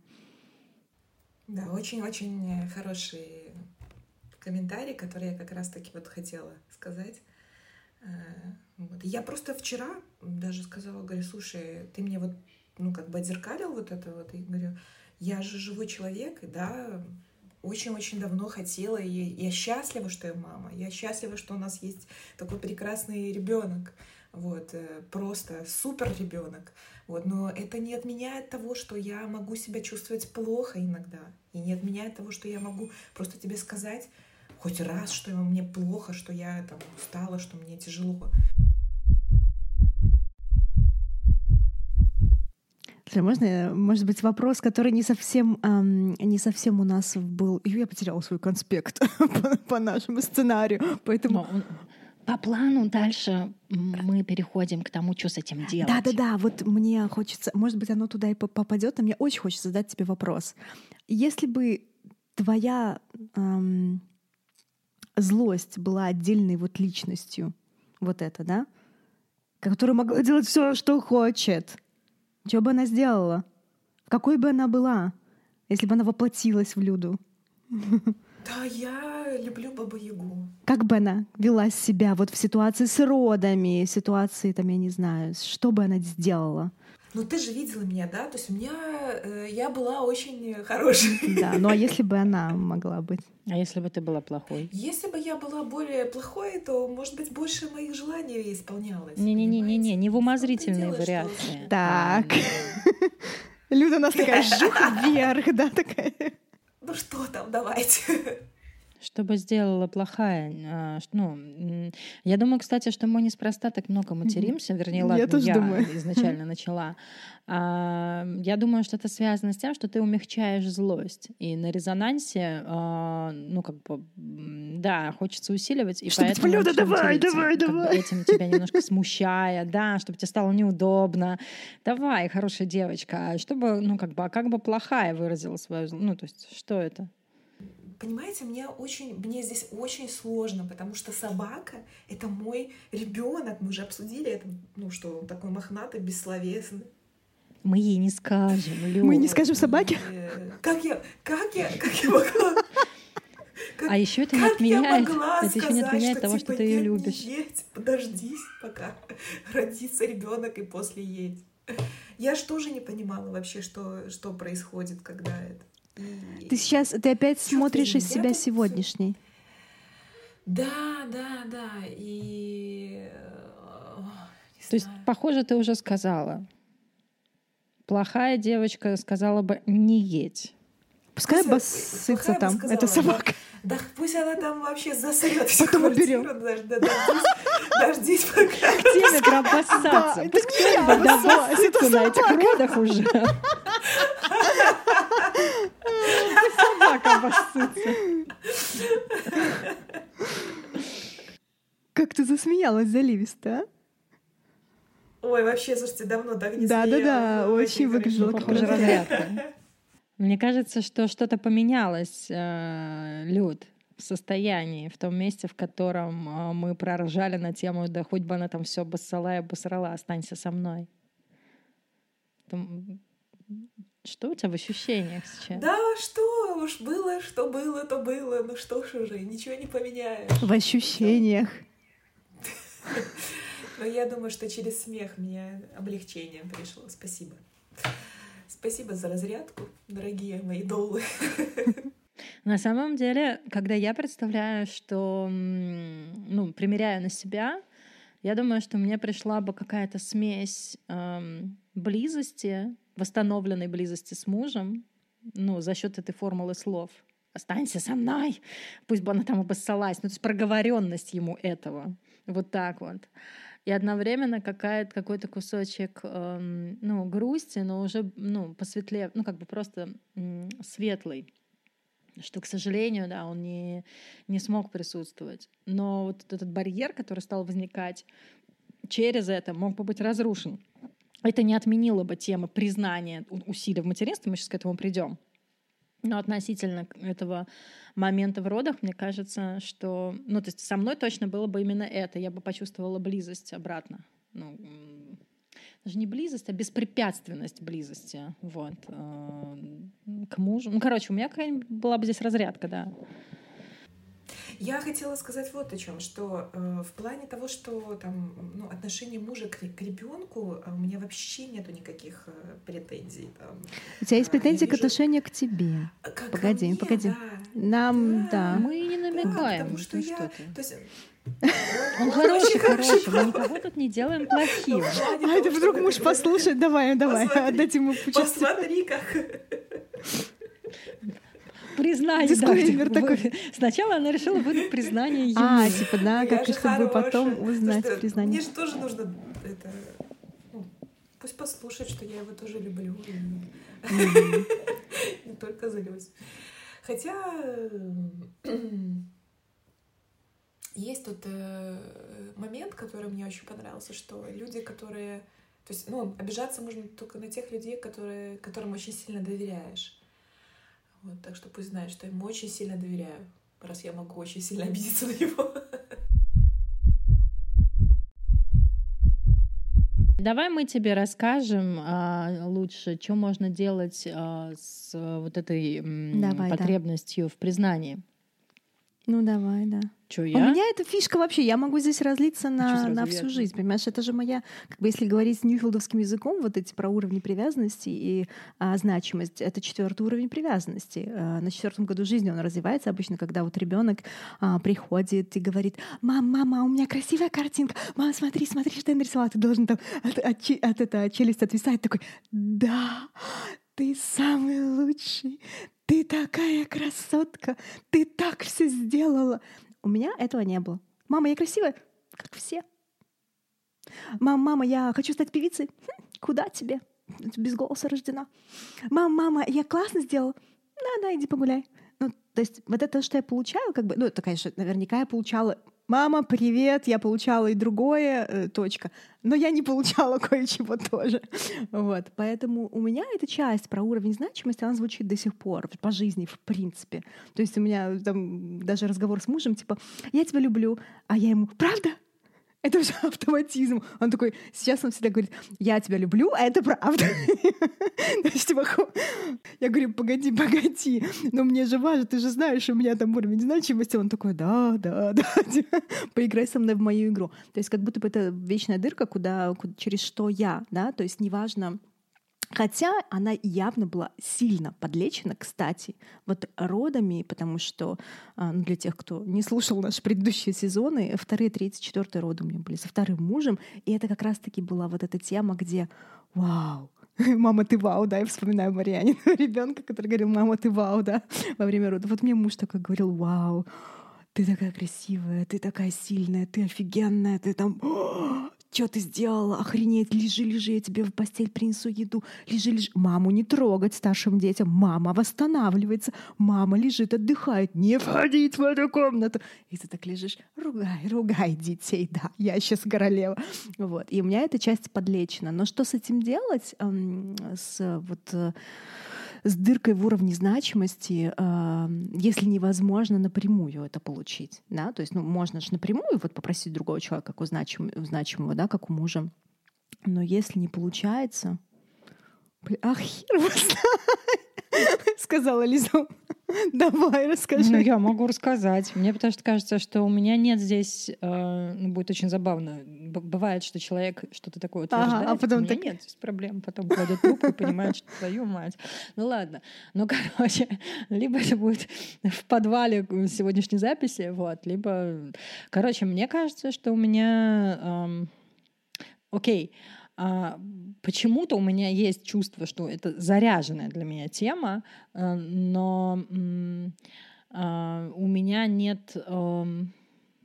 S1: Да, очень-очень хороший комментарий, который я как раз-таки вот хотела сказать. Э, вот. Я просто вчера даже сказала, говорю, слушай, ты мне вот, ну, как бы отзеркалил вот это вот, и говорю, я же живой человек, и да, очень-очень давно хотела, и я счастлива, что я мама, я счастлива, что у нас есть такой прекрасный ребенок, вот, э, просто супер ребенок, вот, но это не отменяет того, что я могу себя чувствовать плохо иногда, и не отменяет того, что я могу просто тебе сказать хоть раз, что мне плохо, что я там устала, что мне тяжело.
S2: Слушай, можно, может быть, вопрос, который не совсем, ам, не совсем у нас был... Я потеряла свой конспект по, по нашему сценарию, поэтому...
S3: Но По плану дальше мы переходим к тому, что с этим делать.
S2: Да, да, да. Вот мне хочется, может быть, оно туда и по- попадет, но мне очень хочется задать тебе вопрос. Если бы твоя ам, злость была отдельной вот личностью, вот это, да, которая могла делать все, что хочет, что бы она сделала? Какой бы она была, если бы она воплотилась в Люду?
S1: Да, я люблю Бабу Ягу.
S2: Как бы она вела себя вот в ситуации с родами, ситуации, там, я не знаю, что бы она сделала?
S1: Ну ты же видела меня, да? То есть у меня э, я была очень хорошей.
S2: Да, ну а если бы она могла быть?
S3: А если бы ты была плохой?
S1: Если бы я была более плохой, то, может быть, больше моих желаний исполнялось.
S3: Не-не-не-не,
S1: понимаете?
S3: не в
S1: В
S3: умозрительной вариации.
S2: Так. Люда у нас такая жух вверх, да, такая.
S1: Ну что там, давайте.
S3: Что бы сделала плохая? а, Ну, я думаю, кстати, что мы неспроста так много материмся. Вернее,
S2: Я
S3: ладно,
S2: тоже думаю.
S3: изначально начала. А, Я думаю, что это связано с тем, что ты умягчаешь злость. И на резонансе, а, ну, как бы, да, хочется усиливать. И
S2: Чтобы,
S3: поэтому
S2: «Люда,
S3: начнём
S2: давай,
S3: материться,
S2: давай,
S3: как бы
S2: давай».
S3: Этим тебя немножко смущая, да, чтобы тебе стало неудобно. Давай, хорошая девочка. Чтобы, ну, как бы, а как бы плохая выразила свою... зл- Ну, то есть, что это?
S1: Понимаете, мне очень, мне здесь очень сложно, потому что собака — это мой ребенок. Мы уже обсудили это, ну что, он такой мохнатый, бессловесный.
S3: Мы ей не скажем,
S2: Мы не скажем собаке.
S1: Э, Как я, как я, как я могла... как-
S3: А еще это не
S1: Как я
S3: отменяет,
S1: могла
S3: это еще не
S1: сказать,
S3: отменяет
S1: что,
S3: того,
S1: типа,
S3: что ты ее
S1: «Нет, не
S3: любишь.
S1: едь, подождись, пока родится ребенок и после едь. Я ж тоже не понимала вообще, что, что происходит, когда это.
S2: Ты сейчас, ты опять смотришь из себя сегодняшней.
S1: Да, да, да. И... э,
S3: То есть, похоже, ты уже сказала. Плохая девочка сказала бы «не едь».
S2: Пускай
S1: Пусть-
S2: обоссытся
S1: бы
S2: там,
S1: сказала,
S2: эта
S1: да.
S2: собака.
S1: Да пусть она там вообще засрет всю
S2: Потом уберем.
S1: дож- да, Дождись, дождись, пока.
S3: Теме про
S2: Да,
S3: обоссаться.
S2: это
S3: Пусть кто-нибудь да на этих родах уже. Собака обоссытся.
S2: Как ты засмеялась заливисто, а?
S1: Ой, вообще, слушайте, давно так не
S2: Да, да, да, очень выглядело как
S3: Похоже,
S2: разрядка.
S3: разрядка. Мне кажется, что что-то поменялось, э, Люд, в состоянии, в том месте, в котором э, мы проржали на тему, да хоть бы она там все обоссала и обосрала, останься со мной. Там, Что у тебя в ощущениях сейчас?
S1: Да, что уж было, что было, то было. Ну что ж уже, ничего не поменяешь.
S2: В ощущениях.
S1: Но я думаю, что через смех мне облегчение пришло. Спасибо. Спасибо за разрядку, дорогие мои доллы.
S3: На самом деле, когда я представляю, что, ну, примеряю на себя, я думаю, что мне пришла бы какая-то смесь эм, близости, восстановленной близости с мужем, ну, за счет этой формулы слов. Останься со мной, пусть бы она там обоссалась. Ну, то есть проговоренность ему этого. Вот так вот. И одновременно какая-то, какой-то кусочек эм, ну, грусти, но уже ну, посветлее, ну, как бы просто м, светлый что, к сожалению, да, он не, не смог присутствовать. Но вот этот барьер, который стал возникать через это, мог бы быть разрушен. Это не отменило бы темы признания усилий в материнстве, мы сейчас к этому придем. Но относительно этого момента в родах, мне кажется, что... Ну, то есть со мной точно было бы именно это. Я бы почувствовала близость обратно. Ну, даже не близость, а беспрепятственность близости вот, э, к мужу. Ну, короче, у меня какая-нибудь была бы здесь разрядка, да.
S1: Я хотела сказать вот о чем, что э, в плане того, что там ну, отношение мужа к, к ребенку, э, у меня вообще нету никаких э, претензий. Там.
S2: У тебя есть а, претензии вижу... к отношению к тебе. Как погоди, мне, погоди. Да. Нам, да.
S3: да. Мы не намекаем. Да, потому что, я... Что То есть, он хороший, хороший. Мы никого тут не делаем плохим.
S2: А это вдруг муж послушает. Давай, давай, отдать ему
S1: Посмотри, как...
S3: Признание, Дисклеймер да, такой. Сначала она решила выдать признание ему.
S2: А, типа, да, как чтобы потом узнать признание.
S1: Мне же тоже нужно это... Ну, пусть послушает, что я его тоже люблю. Не только злюсь. Хотя есть тут э, момент, который мне очень понравился, что люди, которые... То есть, ну, обижаться можно только на тех людей, которые, которым очень сильно доверяешь. Вот, так что пусть знает, что я ему очень сильно доверяю, раз я могу очень сильно обидеться на него.
S3: Давай мы тебе расскажем а, лучше, что можно делать а, с вот этой м, Давай, потребностью да. в признании.
S2: Ну давай, да.
S3: Чё,
S2: я? У меня эта фишка вообще, я могу здесь разлиться на, на всю жизнь, понимаешь? Это же моя, как бы если говорить ньюфилдовским языком, вот эти про уровни привязанности и а, значимость, это четвертый уровень привязанности. А, на четвертом году жизни он развивается обычно, когда вот ребенок а, приходит и говорит, мам, мама, у меня красивая картинка, мам, смотри, смотри, что я нарисовала, ты должен там от, от, от, от, от челюсть отвисать, такой, да, ты самый лучший, ты такая красотка, ты так все сделала. У меня этого не было. Мама, я красивая, как все. Мама, мама, я хочу стать певицей. Хм, куда тебе? Без голоса рождена. Мама, мама, я классно сделала. Да, да, иди погуляй. Ну, то есть вот это, что я получаю, как бы, ну, это, конечно, наверняка я получала мама, привет, я получала и другое, э, точка. Но я не получала кое-чего тоже. Вот. Поэтому у меня эта часть про уровень значимости, она звучит до сих пор, по жизни, в принципе. То есть у меня там даже разговор с мужем, типа, я тебя люблю, а я ему, правда? Это уже автоматизм. Он такой, сейчас он всегда говорит, я тебя люблю, а это правда. Типа, я говорю, погоди, погоди, но мне же важно, ты же знаешь, у меня там уровень значимости. Он такой, да, да, да, поиграй со мной в мою игру. То есть как будто бы это вечная дырка, куда, через что я, да, то есть неважно, Хотя она явно была сильно подлечена, кстати, вот родами, потому что а, ну, для тех, кто не слушал наши предыдущие сезоны, вторые, третий, четвертый роды у меня были со вторым мужем, и это как раз-таки была вот эта тема, где «Вау, мама, ты вау, да, я вспоминаю Марьянина, ребенка, который говорил, мама, ты вау, да, во время родов. Вот мне муж такой говорил, вау, ты такая красивая, ты такая сильная, ты офигенная, ты там что ты сделала? Охренеть, лежи, лежи, я тебе в постель принесу еду. Лежи, лежи. Маму не трогать старшим детям. Мама восстанавливается. Мама лежит, отдыхает. Не входить в эту комнату. И ты так лежишь, ругай, ругай детей. Да, я сейчас королева. Вот. И у меня эта часть подлечена. Но что с этим делать? С вот э, с дыркой в уровне значимости, э, если невозможно напрямую это получить. Да? То есть ну, можно же напрямую вот попросить другого человека, как у значимого, да, как у мужа. Но если не получается... Ах, хер сказала Лиза. Давай, расскажи.
S3: Ну, я могу рассказать. Мне потому что кажется, что у меня нет здесь... Э, ну, будет очень забавно. Б- бывает, что человек что-то такое
S2: Ага,
S3: утверждает,
S2: а потом
S3: у
S2: так-
S3: нет здесь проблем. Потом кладет трубку и понимает, что твою мать. Ну, ладно. Ну, короче, либо это будет в подвале сегодняшней записи, вот, либо... Короче, мне кажется, что у меня... эм, Окей, а, почему-то у меня есть чувство, что это заряженная для меня тема, э, но а, у меня нет эм,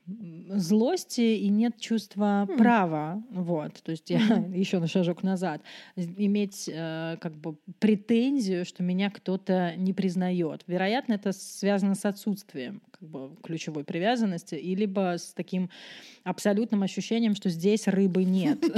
S3: злости и нет чувства
S2: Хм.
S3: права, вот, то есть я еще на шажок назад иметь э, как бы претензию, что меня кто-то не признает. Вероятно, это связано с отсутствием как бы ключевой привязанности и либо с таким абсолютным ощущением, что здесь рыбы нет.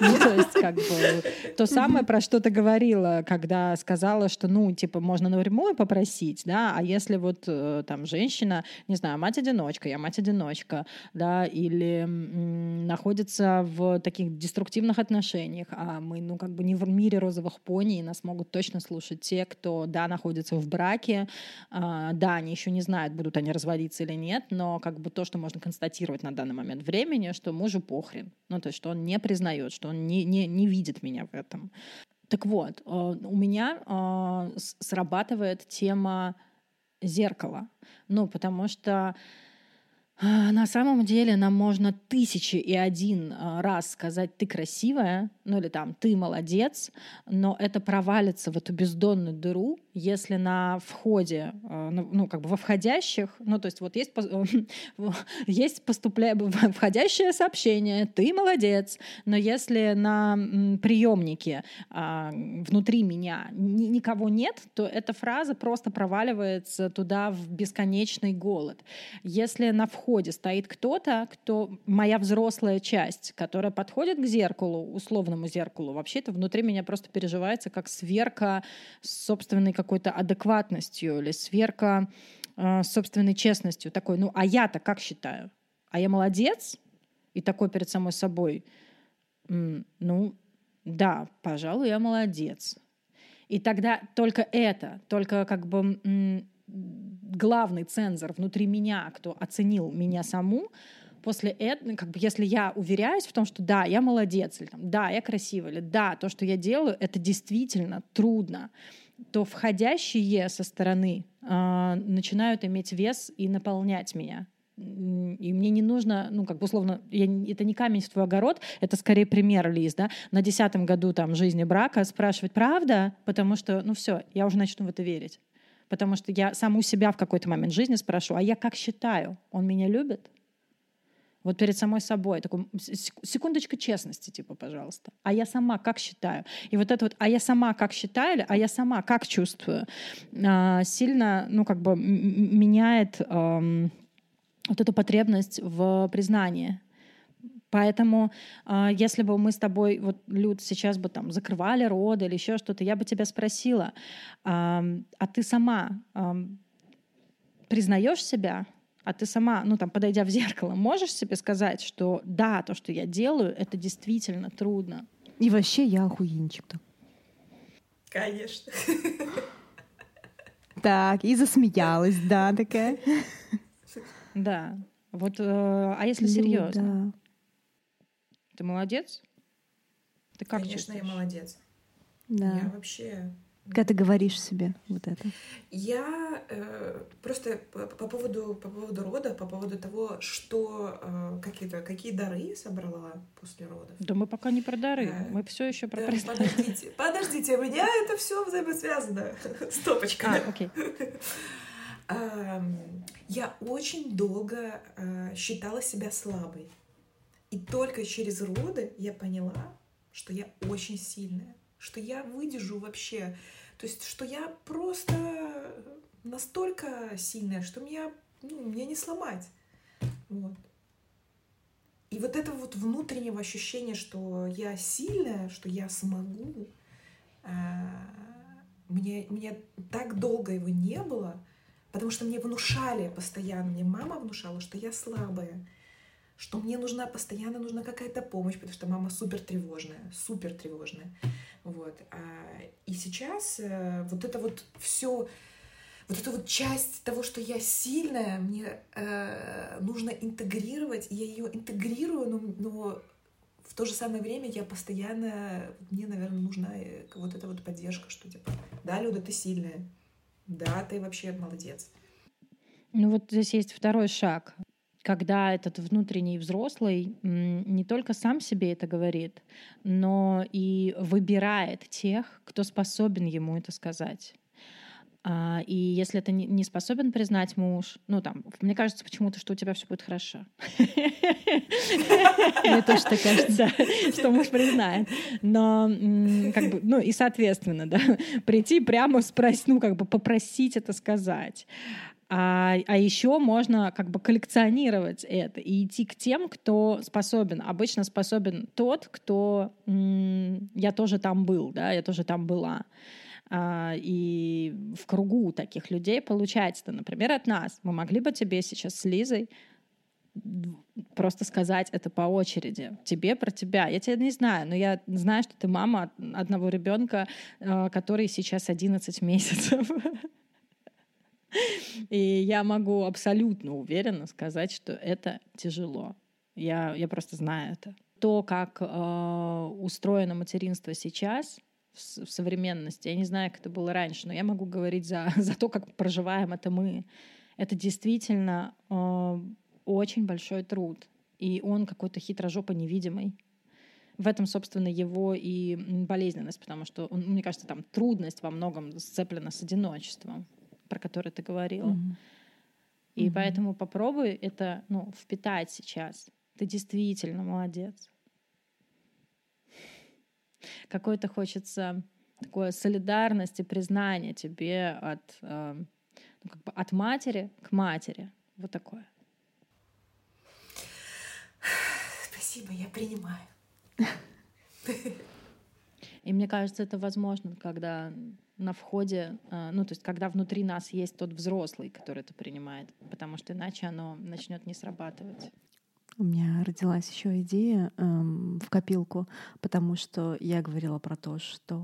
S3: Ну, то есть как бы то самое, про что ты говорила, когда сказала, что, ну, типа, можно напрямую попросить, да, а если вот э, там женщина, не знаю, мать-одиночка, я мать-одиночка, да, или находится в таких деструктивных отношениях, а мы, ну, как бы не в мире розовых пони, и нас могут точно слушать те, кто, да, находится в браке, а, да, они еще не знают, будут они разводиться или нет, но как бы то, что можно констатировать на данный момент времени, что мужу похрен, ну, то есть, что он не признает, что он не, не, не видит меня в этом. Так вот, э, у меня э, срабатывает тема зеркала. Ну, потому что на самом деле нам можно тысячи и один а, раз сказать «ты красивая», ну или там «ты молодец», но это провалится в эту бездонную дыру, если на входе, а, ну, ну, как бы во входящих, ну то есть вот есть, есть поступля... входящее сообщение «ты молодец», но если на приемнике а, внутри меня ни- никого нет, то эта фраза просто проваливается туда в бесконечный голод. Если на входе стоит кто-то, кто моя взрослая часть, которая подходит к зеркалу, условному зеркалу, вообще-то внутри меня просто переживается как сверка с собственной какой-то адекватностью или сверка э, собственной честностью. Такой, ну, а я-то как считаю? А я молодец? И такой перед самой собой. «М, Ну, да, пожалуй, я молодец. И тогда только это, только как бы главный цензор внутри меня, кто оценил меня саму, после этого, как бы, если я уверяюсь в том, что да, я молодец, или там, да, я красивая, или да, то, что я делаю, это действительно трудно, то входящие со стороны а, начинают иметь вес и наполнять меня. И мне не нужно, ну, как бы условно, я, это не камень в твой огород, это скорее пример, Лиз, да, на десятом году там жизни брака спрашивать, правда? Потому что, ну, все, я уже начну в это верить. Потому что я саму себя в какой-то момент жизни спрошу, а я как считаю, он меня любит? Вот перед самой собой. Такой, секундочка честности, типа, пожалуйста. А я сама как считаю? И вот это вот, а я сама как считаю, или а я сама как чувствую, а, сильно, ну, как бы меняет ам, вот эту потребность в признании. Поэтому, а, если бы мы с тобой, вот, Люд, сейчас бы там закрывали роды или еще что-то, я бы тебя спросила, а ты сама ам, признаешь себя? А ты сама, ну там, подойдя в зеркало, можешь себе сказать, что да, то, что я делаю, это действительно трудно.
S2: И вообще я охуенчик-то.
S1: Конечно.
S2: Так, и засмеялась, да, такая.
S3: Да. Вот, э, а если серьезно? Ты молодец? Ты как
S1: Конечно, я
S3: чувствуешь?
S1: молодец.
S2: Да.
S1: Я вообще...
S2: Когда ты говоришь себе вот это.
S1: Я э, просто по, по поводу по поводу рода, по поводу того, что э, какие-то какие дары я собрала после родов.
S3: Да мы пока не про дары,
S1: Э,
S3: мы все еще про
S1: Да, подождите, подождите, у меня это все взаимосвязано. Стопочка.
S3: А, окей.
S1: Ам, Я очень долго э, считала себя слабой. И только через роды я поняла, что я очень сильная, что я выдержу вообще. То есть, что я просто настолько сильная, что меня, ну, меня не сломать. Вот. И вот это вот внутреннего ощущения, что я сильная, что я смогу, а, мне, мне так долго его не было, потому что мне внушали постоянно, мне мама внушала, что я слабая, что мне нужна постоянно нужна какая-то помощь, потому что мама супер тревожная, супер тревожная. Вот. А, И сейчас э, вот это вот все вот эту вот часть того, что я сильная, мне э, нужно интегрировать, я ее интегрирую, но, но в то же самое время я постоянно, мне, наверное, нужна э, вот эта вот поддержка, что типа, да, Люда, ты сильная, да, ты вообще молодец.
S3: Ну вот здесь есть второй шаг, когда этот внутренний взрослый не только сам себе это говорит, но и выбирает тех, кто способен ему это сказать. А, и если это не способен признать муж, ну там, мне кажется почему-то, что у тебя все будет хорошо.
S2: Мне тоже так кажется.
S3: Что муж признает. Но как бы, ну и соответственно, да, прийти прямо спросить, ну как бы попросить это сказать. А, а еще можно как бы коллекционировать это и идти к тем, кто способен. Обычно способен тот, кто я тоже там был, да, я тоже там была. А, и в кругу таких людей получается это, например, от нас. Мы могли бы тебе сейчас с Лизой просто сказать это по очереди. Тебе про тебя. Я тебя не знаю, но я знаю, что ты мама одного ребенка, а, который сейчас 11 месяцев. И я могу абсолютно уверенно сказать, что это тяжело. Я, я просто знаю это. То, как э, устроено материнство сейчас, в, в современности. Я не знаю, как это было раньше, но я могу говорить за, за то, как проживаем это мы. Это действительно э, очень большой труд. И он какой-то хитрожопо невидимый. В этом, собственно, его и болезненность, потому что, мне кажется, там трудность во многом сцеплена с одиночеством, про которое ты говорила. Mm-hmm. И mm-hmm. поэтому попробуй это ну, впитать сейчас. Ты действительно молодец какой-то хочется такое солидарности, признания тебе от, э, ну, как бы от матери к матери. Вот такое.
S1: Спасибо, я принимаю.
S3: И мне кажется, это возможно, когда на входе, э, ну, то есть, когда внутри нас есть тот взрослый, который это принимает, потому что иначе оно начнет не срабатывать.
S2: У меня родилась еще идея эм, в копилку, потому что я говорила про то, что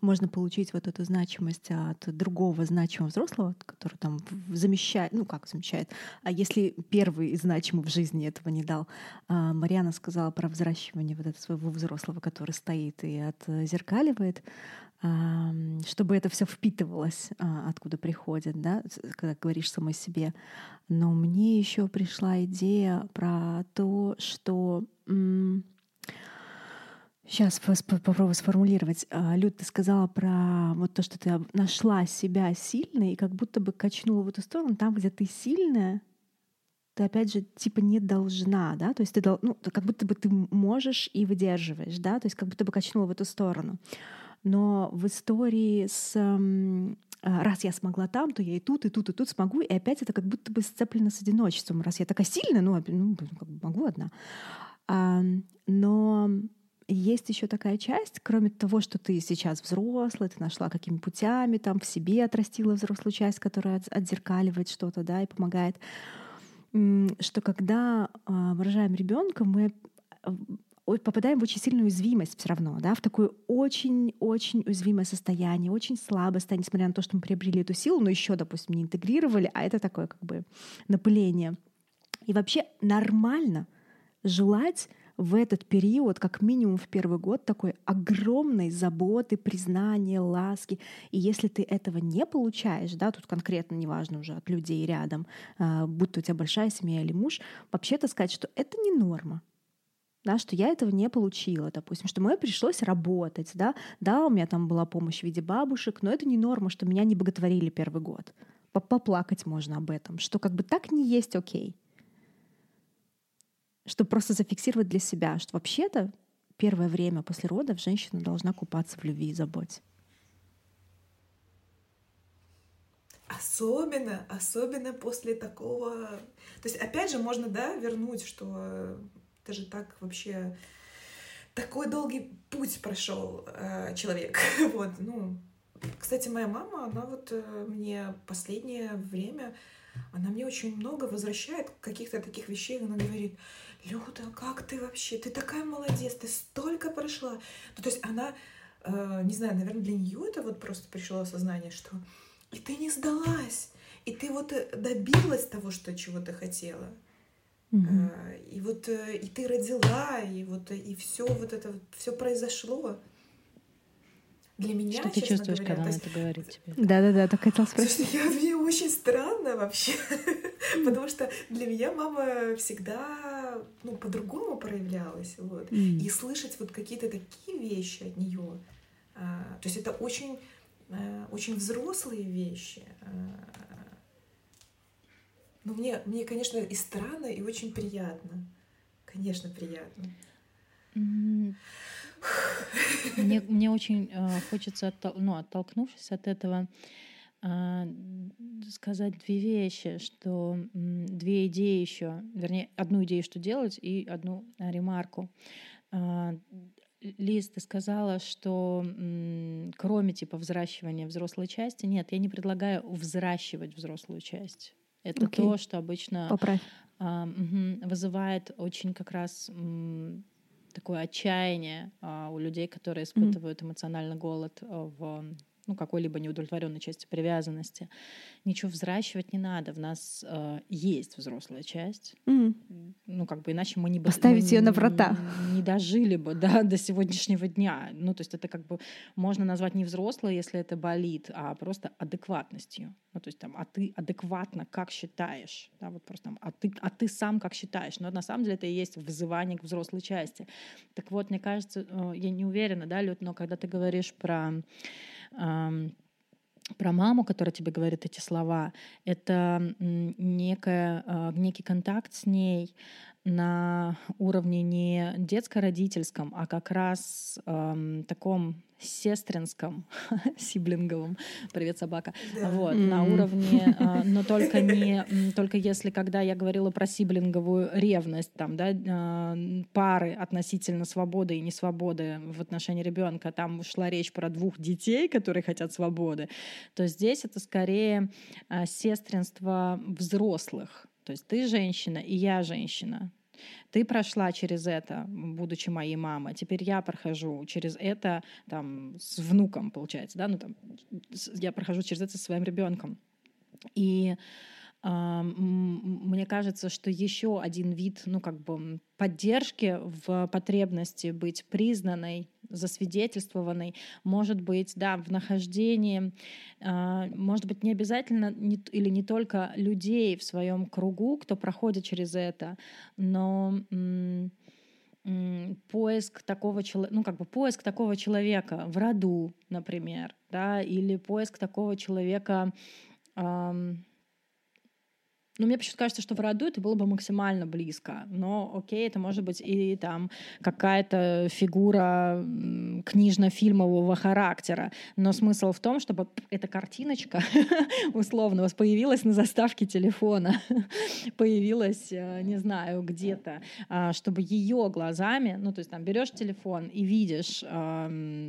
S2: можно получить вот эту значимость от другого значимого взрослого, который там замещает, ну как замещает, а если первый из значимых в жизни этого не дал, э, Марьяна сказала про взращивание вот этого своего взрослого, который стоит и отзеркаливает, чтобы это все впитывалось, а, откуда приходит, да, когда говоришь самой себе. Но мне еще пришла идея про то, что Сейчас попробую сформулировать. А, Люд, ты сказала про вот то, что ты нашла себя сильной и как будто бы качнула в эту сторону. Там, где ты сильная, ты опять же типа не должна, да, то есть ты ну, как будто бы ты можешь и выдерживаешь, да, то есть как будто бы качнула в эту сторону но в истории с а, раз я смогла там, то я и тут, и тут, и тут смогу, и опять это как будто бы сцеплено с одиночеством. Раз я такая сильная, ну, ну как бы могу одна. Но есть еще такая часть, кроме того, что ты сейчас взрослый, ты нашла какими путями, там в себе отрастила взрослую часть, которая отзеркаливает что-то, да, и помогает, что когда а, мы рожаем ребенка, мы попадаем в очень сильную уязвимость все равно, да, в такое очень-очень уязвимое состояние, очень слабое состояние, несмотря на то, что мы приобрели эту силу, но еще, допустим, не интегрировали, а это такое как бы напыление. И вообще нормально желать в этот период, как минимум в первый год, такой огромной заботы, признания, ласки. И если ты этого не получаешь, да, тут конкретно неважно уже от людей рядом, а, будь то у тебя большая семья или муж, вообще-то сказать, что это не норма да, что я этого не получила, допустим, что мне пришлось работать, да, да, у меня там была помощь в виде бабушек, но это не норма, что меня не боготворили первый год. Поплакать можно об этом, что как бы так не есть окей. Чтобы просто зафиксировать для себя, что вообще-то первое время после родов женщина должна купаться в любви и заботе.
S1: Особенно, особенно после такого... То есть, опять же, можно, да, вернуть, что это же так вообще такой долгий путь прошел э, человек. вот, ну, кстати, моя мама, она вот э, мне последнее время, она мне очень много возвращает каких-то таких вещей. Она говорит, Люда, как ты вообще? Ты такая молодец, ты столько прошла. Ну, то есть она э, не знаю, наверное, для нее это вот просто пришло осознание, что и ты не сдалась, и ты вот э, добилась того, что чего ты хотела. Mm-hmm. И вот и ты родила, и вот и все вот это все произошло. Для меня,
S3: Что ты чувствуешь, говоря, когда он это говорит тебе?
S2: Да-да-да, так хотела спросить.
S1: Слушайте, я, мне очень странно вообще, потому что для меня мама всегда ну, по-другому проявлялась. Вот. И слышать вот какие-то такие вещи от нее, а, то есть это очень, а, очень взрослые вещи. А, ну, мне, мне, конечно, и странно, и очень приятно. Конечно, приятно.
S3: Мне, мне очень э, хочется, оттол, ну, оттолкнувшись от этого, э, сказать две вещи, что две идеи еще, вернее, одну идею, что делать, и одну э, ремарку. Э, Лиз, ты сказала, что кроме типа взращивания взрослой части, нет, я не предлагаю взращивать взрослую часть. Это okay. то, что обычно а, угу, вызывает очень как раз такое отчаяние а, у людей, которые испытывают mm-hmm. эмоциональный голод а, в ну, какой-либо неудовлетворенной части привязанности. Ничего взращивать не надо. В нас э, есть взрослая часть.
S2: Mm.
S3: Ну, как бы иначе мы не...
S2: Поставить ее на врата.
S3: Не, не дожили бы, да, до сегодняшнего дня. Ну, то есть это как бы можно назвать не взрослой, если это болит, а просто адекватностью. Ну, то есть там, а ты адекватно как считаешь? Да, вот просто там, а ты, а ты сам как считаешь? Но на самом деле это и есть вызывание к взрослой части. Так вот, мне кажется, э, я не уверена, да, Люд, но когда ты говоришь про про маму, которая тебе говорит эти слова, это некая, а, некий контакт с ней на уровне не детско-родительском, а как раз эм, таком сестринском, сиблинговом, привет, собака, да. вот, mm-hmm. на уровне, э, но только не, только если, когда я говорила про сиблинговую ревность, там, да, э, пары относительно свободы и несвободы в отношении ребенка, там шла речь про двух детей, которые хотят свободы, то здесь это скорее э, сестринство взрослых, то есть ты женщина, и я женщина. Ты прошла через это, будучи моей мамой. Теперь я прохожу через это там, с внуком, получается. Да? Ну, там, я прохожу через это со своим ребенком. И мне кажется, что еще один вид, ну, как бы поддержки в потребности быть признанной, засвидетельствованной, может быть, да, в нахождении, а, может быть, не обязательно или не только людей в своем кругу, кто проходит через это, но поиск такого человека, ну как бы поиск такого человека в роду, например, да, или поиск такого человека ну, мне почему-то кажется, что в роду это было бы максимально близко. Но, окей, это может быть и там какая-то фигура книжно-фильмового характера. Но смысл в том, чтобы эта картиночка, условно, появилась на заставке телефона, появилась, э, не знаю, где-то, а, чтобы ее глазами, ну, то есть там берешь телефон и видишь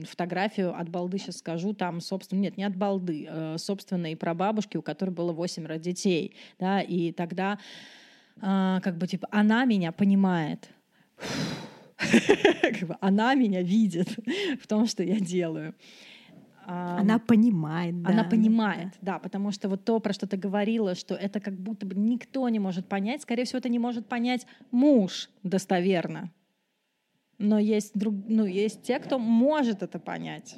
S3: фотографию от балды, сейчас скажу, там, собственно, нет, не от балды, э, собственной прабабушки, у которой было восемь детей, да, и тогда а, как бы типа она меня понимает. как бы она меня видит в том, что я делаю.
S2: Она понимает,
S3: да. Она понимает, да. да, потому что вот то, про что ты говорила, что это как будто бы никто не может понять, скорее всего, это не может понять муж достоверно. Но есть, друг, ну, есть те, кто может это понять.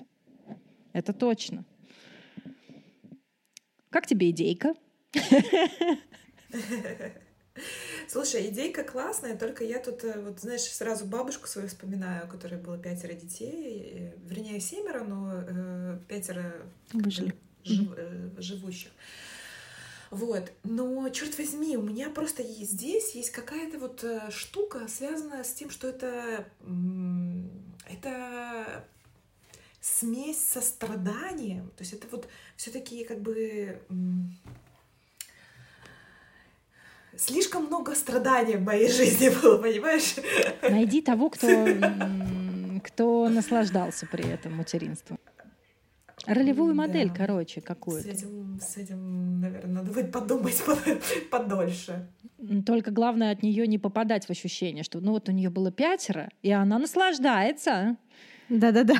S3: Это точно. Как тебе идейка?
S1: Слушай, идейка классная, только я тут, э, вот знаешь, сразу бабушку свою вспоминаю, у которой было пятеро детей, вернее, семеро, но э, пятеро
S2: Выжили.
S1: Жив, э, живущих. Вот. Но, черт возьми, у меня просто есть, здесь есть какая-то вот э, штука, связанная с тем, что это, это смесь со страданием. То есть это вот все-таки как бы слишком много страданий в моей жизни было, понимаешь?
S3: Найди того, кто, кто наслаждался при этом материнством. Ролевую модель, да. короче, какую-то.
S1: С этим, с этим, наверное, надо будет подумать подольше.
S3: Только главное от нее не попадать в ощущение, что ну вот у нее было пятеро, и она наслаждается.
S2: Да-да-да.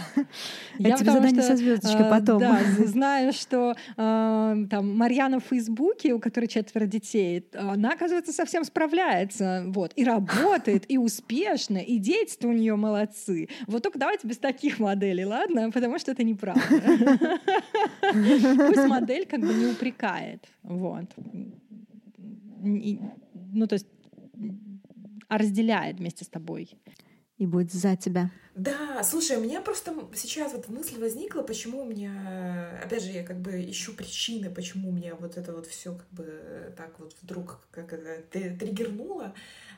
S2: Я тебе задание со звездочкой
S3: э,
S2: потом.
S3: Да, знаю, что э, там Марьяна в Фейсбуке, у которой четверо детей, она, оказывается, совсем справляется. Вот. И работает, и успешно, и дети у нее молодцы. Вот только давайте без таких моделей, ладно? Потому что это неправда. Пусть модель как бы не упрекает. Вот. Ну, то есть а разделяет вместе с тобой
S2: и будет за тебя.
S1: Да, слушай, у меня просто сейчас вот мысль возникла, почему у меня, опять же, я как бы ищу причины, почему у меня вот это вот все как бы так вот вдруг как это триггернуло.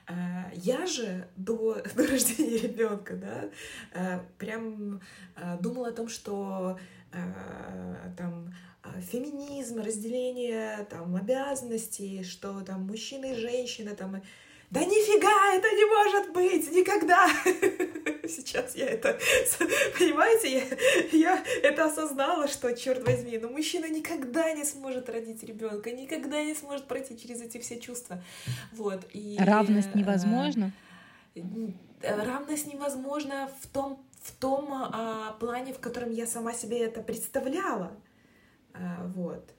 S1: А, я же до, до рождения ребенка, да, а, прям а, думала о том, что там феминизм, разделение там обязанностей, что там мужчины и женщины там да нифига, это не может быть, никогда. Сейчас я это, понимаете, я, я это осознала, что, черт возьми, но мужчина никогда не сможет родить ребенка, никогда не сможет пройти через эти все чувства. Вот. И,
S3: равность невозможна?
S1: Э, равность невозможна в том, в том а, плане, в котором я сама себе это представляла. А, вот.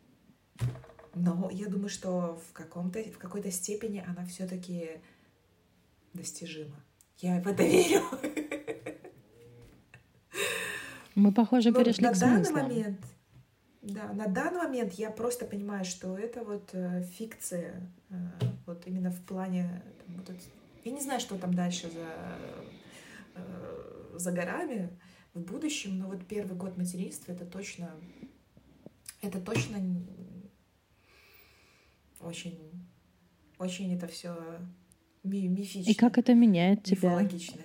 S1: Но я думаю, что в, каком-то, в какой-то степени она все-таки достижима. Я в это верю.
S3: Мы, похоже, перешли
S1: на
S3: к
S1: данный
S3: смыслам.
S1: момент, да, на данный момент я просто понимаю, что это вот э, фикция, э, вот именно в плане, там, вот это, я не знаю, что там дальше за э, за горами в будущем, но вот первый год материнства это точно, это точно очень, очень это все ми мифично.
S3: И как это меняет тебя?
S1: Мифологично.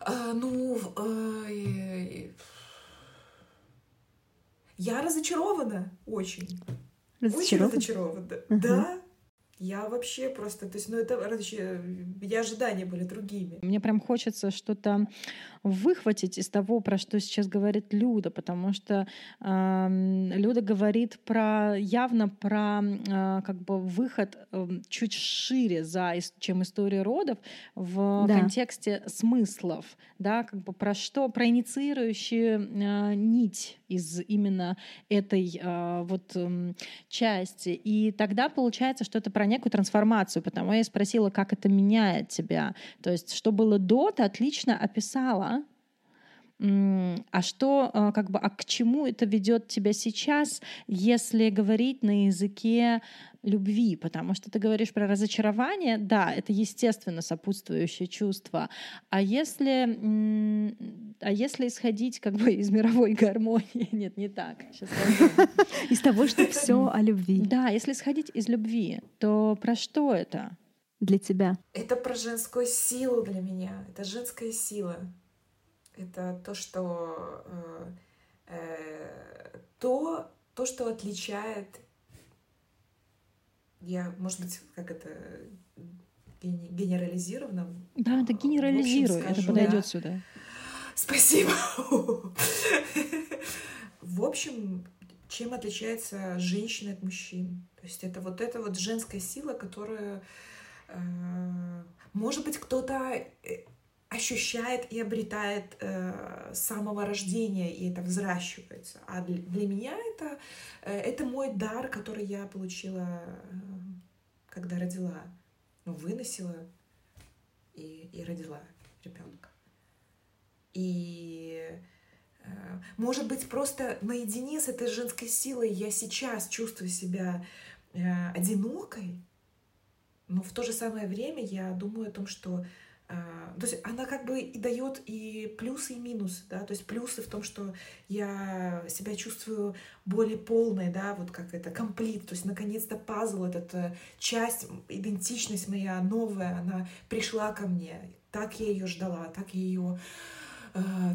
S1: А, ну, э, я разочарована очень. Очень разочарована. Uh-huh. Да, я вообще просто, то есть, ну это, вообще, я ожидания были другими.
S3: Мне прям хочется что-то выхватить из того, про что сейчас говорит Люда, потому что э, Люда говорит про явно про э, как бы выход э, чуть шире за чем история родов в да. контексте смыслов, да, как бы про что про инициирующую э, нить из именно этой э, вот э, части, и тогда получается, что это про некую трансформацию, потому я спросила, как это меняет тебя, то есть что было до, ты отлично описала а что, а, как бы, а к чему это ведет тебя сейчас, если говорить на языке любви? Потому что ты говоришь про разочарование, да, это естественно сопутствующее чувство. А если, а если исходить как бы из мировой гармонии, нет, не так. Сейчас
S2: из того, что все о любви.
S3: Да, если исходить из любви, то про что это?
S2: Для тебя.
S1: Это про женскую силу для меня. Это женская сила это то, что э, э, то, то, что отличает, я, может быть, как это генерализированно.
S3: Да, это генерализируй, это подойдет да. сюда.
S1: Спасибо. В общем, чем отличается женщина от мужчин? То есть это вот эта вот женская сила, которая, э, может быть, кто-то э, ощущает и обретает э, с самого рождения, и это взращивается. А для, для меня это, э, это мой дар, который я получила, э, когда родила, ну, выносила и, и родила ребенка. И э, может быть, просто наедине с этой женской силой я сейчас чувствую себя э, одинокой, но в то же самое время я думаю о том, что то есть она как бы и дает и плюсы, и минусы, да, то есть плюсы в том, что я себя чувствую более полной, да, вот как это, комплит, то есть наконец-то пазл, этот э, часть, идентичность моя новая, она пришла ко мне, так я ее ждала, так я ее э,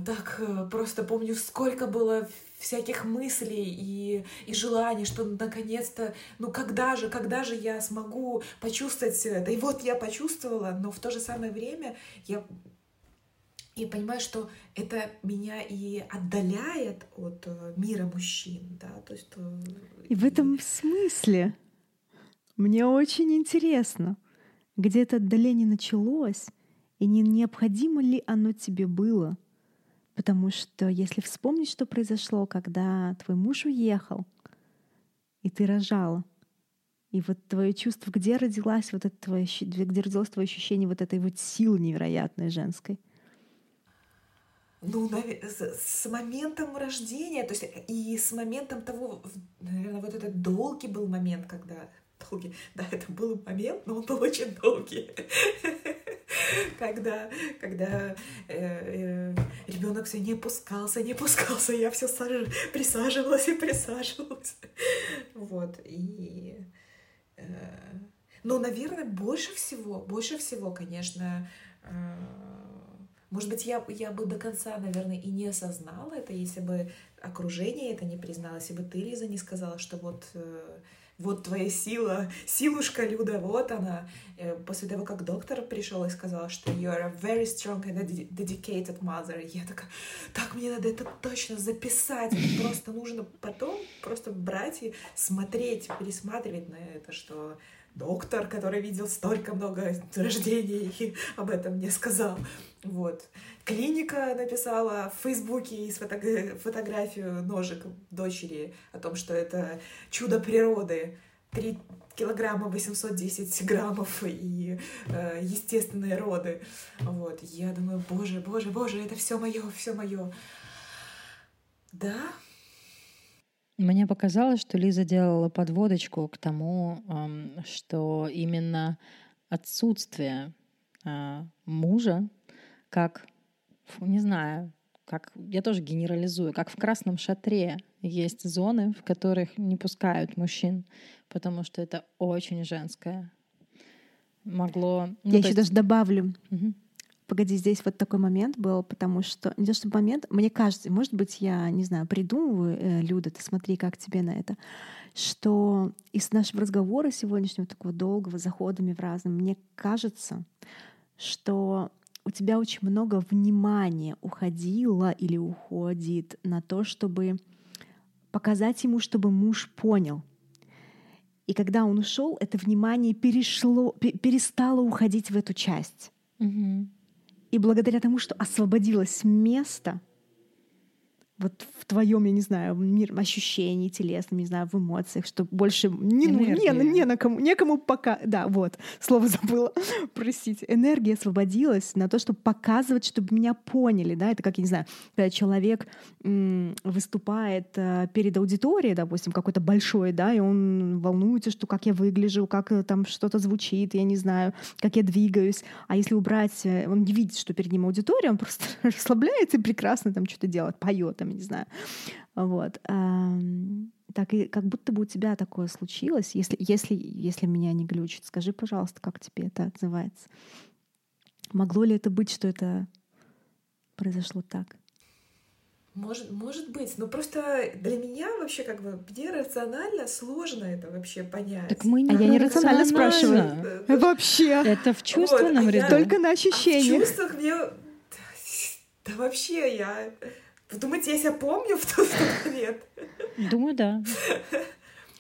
S1: так э, просто помню, сколько было всяких мыслей и, и желаний, что наконец-то, ну когда же, когда же я смогу почувствовать это. И вот я почувствовала, но в то же самое время я я понимаю, что это меня и отдаляет от э, мира мужчин, да, то есть... Э,
S2: и в этом смысле мне очень интересно, где это отдаление началось, и не необходимо ли оно тебе было — Потому что если вспомнить, что произошло, когда твой муж уехал, и ты рожала, и вот твое чувство, где родилась вот это твое, где родилось твое ощущение вот этой вот силы невероятной женской?
S1: Ну, с, моментом рождения, то есть и с моментом того, наверное, вот этот долгий был момент, когда долгий, да, это был момент, но он был очень долгий, когда, когда э, э, ребенок все не пускался, не пускался, я все саж... присаживалась и присаживалась, вот и, э, ну, наверное, больше всего, больше всего, конечно. Может быть, я, я бы до конца, наверное, и не осознала это, если бы окружение это не признало, если бы ты, Лиза, не сказала, что вот, вот твоя сила, силушка, Люда, вот она. Э, после того, как доктор пришел и сказал, что you're a very strong and dedicated mother, я такая, так, мне надо это точно записать, просто нужно потом просто брать и смотреть, пересматривать на это, что доктор, который видел столько много рождений и об этом мне сказал. Вот. Клиника написала в Фейсбуке из фото фотографию ножек дочери о том, что это чудо природы. 3 килограмма 810 граммов и э, естественные роды. Вот. Я думаю, боже, боже, боже, это все мое, все мое. Да,
S3: мне показалось, что Лиза делала подводочку к тому, что именно отсутствие а, мужа, как, не знаю, как я тоже генерализую, как в красном шатре есть зоны, в которых не пускают мужчин, потому что это очень женское. Могло.
S2: Ну, я еще есть... даже добавлю. Угу. Погоди, здесь вот такой момент был, потому что не то что момент, мне кажется, может быть, я не знаю, придумываю, э, Люда, ты смотри, как тебе на это, что из нашего разговора сегодняшнего такого долгого заходами в разные, мне кажется, что у тебя очень много внимания уходило или уходит на то, чтобы показать ему, чтобы муж понял. И когда он ушел, это внимание перешло, перестало уходить в эту часть.
S3: Угу.
S2: И благодаря тому, что освободилось место, вот в твоем, я не знаю, мир ощущений телесном, не знаю, в эмоциях, что больше не, ну, не, не на кому, некому пока, да, вот, слово забыла, простите, энергия освободилась на то, чтобы показывать, чтобы меня поняли, да, это как, я не знаю, когда человек м, выступает а, перед аудиторией, допустим, какой-то большой, да, и он волнуется, что как я выгляжу, как э, там что-то звучит, я не знаю, как я двигаюсь, а если убрать, э, он не видит, что перед ним аудитория, он просто расслабляется и прекрасно там что-то делает, поет, там, не знаю. Вот. Так и как будто бы у тебя такое случилось. Если, если, если меня не глючит, скажи, пожалуйста, как тебе это отзывается. Могло ли это быть, что это произошло так?
S1: Может, может быть, но просто для меня вообще как бы мне рационально сложно это вообще понять.
S3: Так мы не
S2: а я не рационально спрашиваю. Вообще.
S3: Это в чувственном вот, а ряду.
S2: Только на ощущениях.
S1: А в чувствах мне... Да вообще я... Вы думаете, я себя помню в тот момент?
S3: Думаю, да.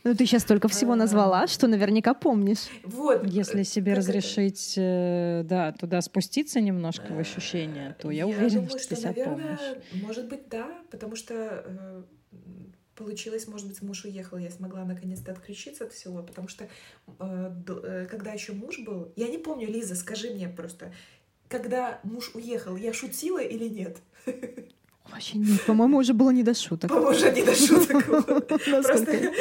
S2: Ну, ты сейчас столько всего а. назвала, что наверняка помнишь.
S1: Вот.
S3: Если себе разрешить, э, да, туда спуститься немножко в ощущения, то я, уверена, что, ты себя помнишь.
S1: Может быть, да, потому что э, получилось, может быть, муж уехал, я смогла наконец-то отключиться от всего, потому что э, когда еще муж был, я не помню, Лиза, скажи мне просто, когда муж уехал, я шутила или нет?
S2: Вообще нет, по-моему, уже было не до шуток.
S1: По-моему, уже не до шуток. Просто,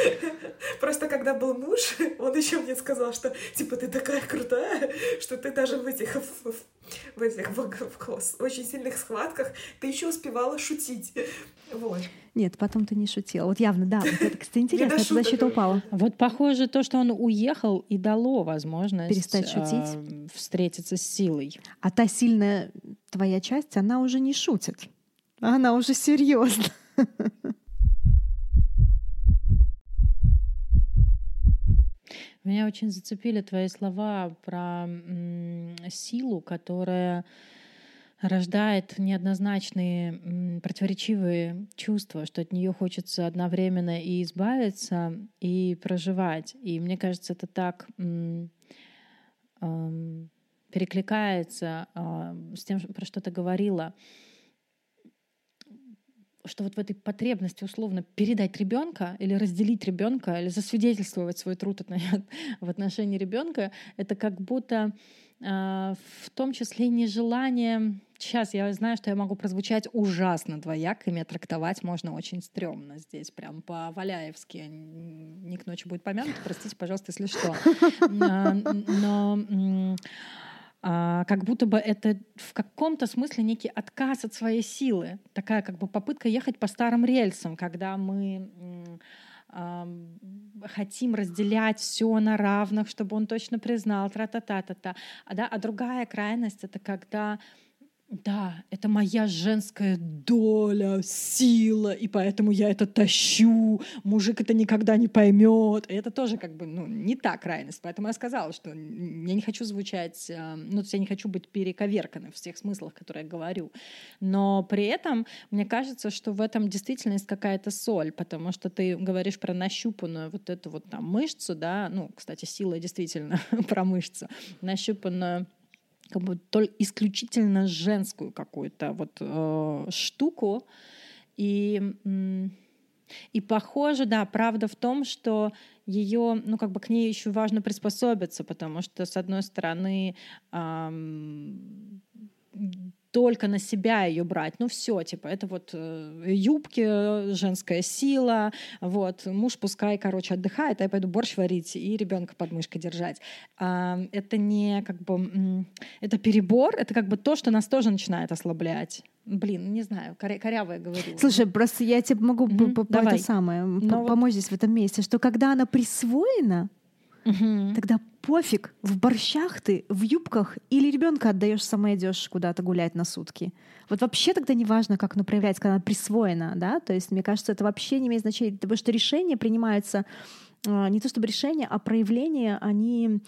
S1: просто когда был муж, он еще мне сказал, что типа ты такая крутая, что ты даже в этих в этих в, очень сильных схватках ты еще успевала шутить. Вот.
S2: Нет, потом ты не шутила. Вот явно, да. Вот это, кстати, интересно, эта защита упала.
S3: Вот похоже, то, что он уехал и дало возможность
S2: перестать шутить,
S3: э, встретиться с силой.
S2: А та сильная твоя часть, она уже не шутит. Она уже серьезно.
S3: Меня очень зацепили твои слова про силу, которая рождает неоднозначные противоречивые чувства, что от нее хочется одновременно и избавиться, и проживать. И мне кажется, это так перекликается а, с тем, про что ты говорила что вот в этой потребности условно передать ребенка или разделить ребенка или засвидетельствовать свой труд в отношении ребенка, это как будто а, в том числе нежелание... Сейчас я знаю, что я могу прозвучать ужасно двояко, и меня трактовать можно очень стрёмно здесь, прям по-валяевски. Ник ночи будет помянут, простите, пожалуйста, если что. А, но а, как будто бы это в каком-то смысле некий отказ от своей силы, такая как бы попытка ехать по старым рельсам, когда мы хотим разделять все на равных, чтобы он точно признал, тра-та-та-та-та. А, да, а другая крайность — это когда да, это моя женская доля, сила, и поэтому я это тащу. Мужик это никогда не поймет. Это тоже как бы ну, не та крайность. Поэтому я сказала, что я не хочу звучать, э, ну, то есть я не хочу быть перековерканной в тех смыслах, которые я говорю. Но при этом мне кажется, что в этом действительно есть какая-то соль, потому что ты говоришь про нащупанную вот эту вот там мышцу, да, ну, кстати, сила действительно про мышцу, нащупанную как бы только исключительно женскую какую-то вот э, штуку. И, и похоже, да, правда в том, что ее, ну как бы к ней еще важно приспособиться, потому что с одной стороны эм, только на себя ее брать. Ну все, типа, это вот э, юбки, женская сила, вот, муж пускай, короче, отдыхает, а я пойду борщ варить и ребенка под мышкой держать. Это не как бы, это перебор, это как бы то, что нас тоже начинает ослаблять. Блин, не знаю, коря корявая говорю.
S2: Слушай, просто я тебе могу mm-hmm. по, по это самое, Но помочь вот... здесь в этом месте, что когда она присвоена, Угу. Тогда пофиг, в борщах ты, в юбках или ребенка отдаешь, сама идешь куда-то гулять на сутки. Вот вообще тогда не важно, как оно проявляется, когда оно присвоено, да, то есть мне кажется, это вообще не имеет значения, потому что решения принимаются, а, не то чтобы решения, а проявления, они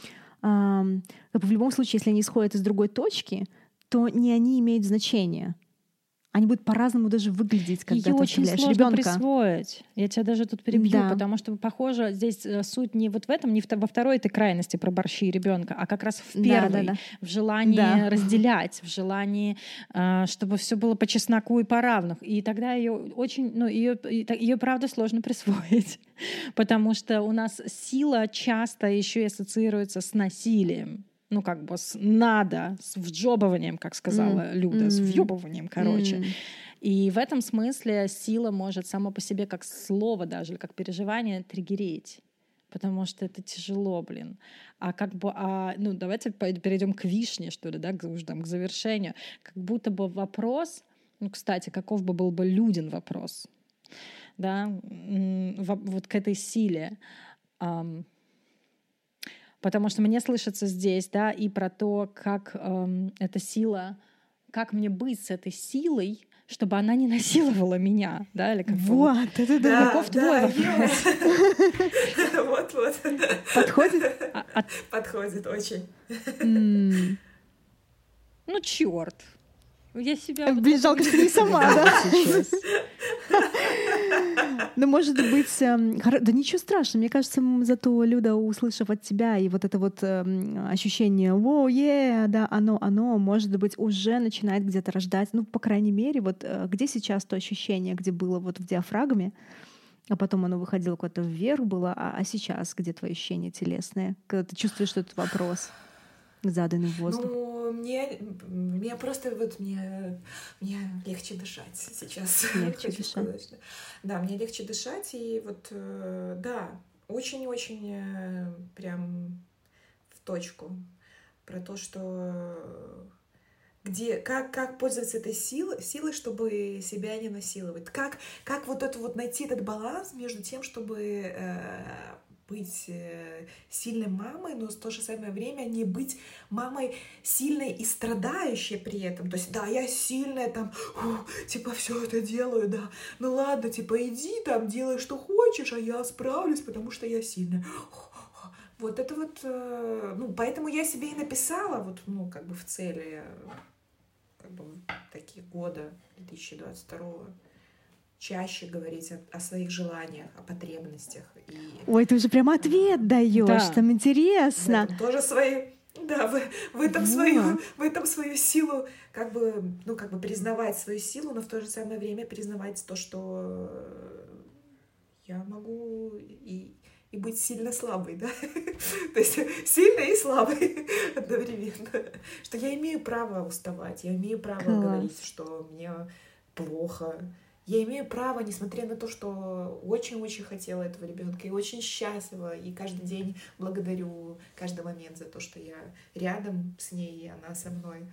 S2: в любом случае, если они исходят из другой точки, то не они имеют значение они будут по-разному даже выглядеть, когда
S3: Ее
S2: ты
S3: очень сложно ребенка. присвоить. Я тебя даже тут перебью, да. потому что, похоже, здесь э, суть не вот в этом, не во второй этой крайности про борщи ребенка, а как раз в первой, да, да, да. в желании да. разделять, в желании, э, чтобы все было по чесноку и по равных. И тогда ее очень, ну, ее, ее правда сложно присвоить, потому что у нас сила часто еще и ассоциируется с насилием ну, как бы с надо, с вджобыванием, как сказала mm. Люда, mm. с въебыванием, короче. Mm. И в этом смысле сила может само по себе как слово даже, или как переживание триггерить. Потому что это тяжело, блин. А как бы, а, ну, давайте перейдем к вишне, что ли, да, к, уже там, к завершению. Как будто бы вопрос, ну, кстати, каков бы был бы люден вопрос, да, вот к этой силе потому что мне слышится здесь, да, и про то, как эм, эта сила, как мне быть с этой силой, чтобы она не насиловала меня, да, или как
S2: вот, это да, каков твой вопрос?
S1: Вот, вот.
S2: Подходит?
S1: А, а Подходит очень.
S3: Ну черт. Я себя...
S2: Блин, жалко, что не сама, да? Ну, может быть, эм, да ничего страшного. Мне кажется, зато Люда, услышав от тебя и вот это вот эм, ощущение «Воу, е, да, оно, оно», может быть, уже начинает где-то рождать, ну, по крайней мере, вот э, где сейчас то ощущение, где было вот в диафрагме, а потом оно выходило куда-то вверх было, а, а сейчас где твои ощущения телесные, когда ты чувствуешь, что этот вопрос заданный в воздух?
S1: Ну, мне, мне просто вот мне, мне легче дышать сейчас.
S2: Легче дышать.
S1: Да, мне легче дышать, и вот, э, да, очень-очень э, прям в точку про то, что где, как, как пользоваться этой силой, силой, чтобы себя не насиловать. Как, как вот это вот найти этот баланс между тем, чтобы э, быть э, сильной мамой, но в то же самое время не быть мамой сильной и страдающей при этом. То есть, да, я сильная, там, типа, все это делаю, да. Ну ладно, типа, иди там, делай, что хочешь, а я справлюсь, потому что я сильная. Вот это вот, э, ну, поэтому я себе и написала, вот, ну, как бы в цели, как бы, такие года 2022 чаще говорить о, о своих желаниях, о потребностях. И...
S2: Ой, ты уже прям ответ даешь, да. там интересно.
S1: тоже свои Да, в, в этом
S2: Вот.
S1: свою, в этом свою силу, как бы, ну, как бы признавать свою силу, но в то же самое время признавать то, что я могу и, и быть сильно слабой, да? То есть сильной и слабой одновременно. Что я имею право уставать, я имею право
S2: Класс.
S1: говорить, что мне плохо. Я имею право, несмотря на то, что очень-очень хотела этого ребенка и очень счастлива, и каждый день благодарю каждый момент за то, что я рядом с ней, и она со мной,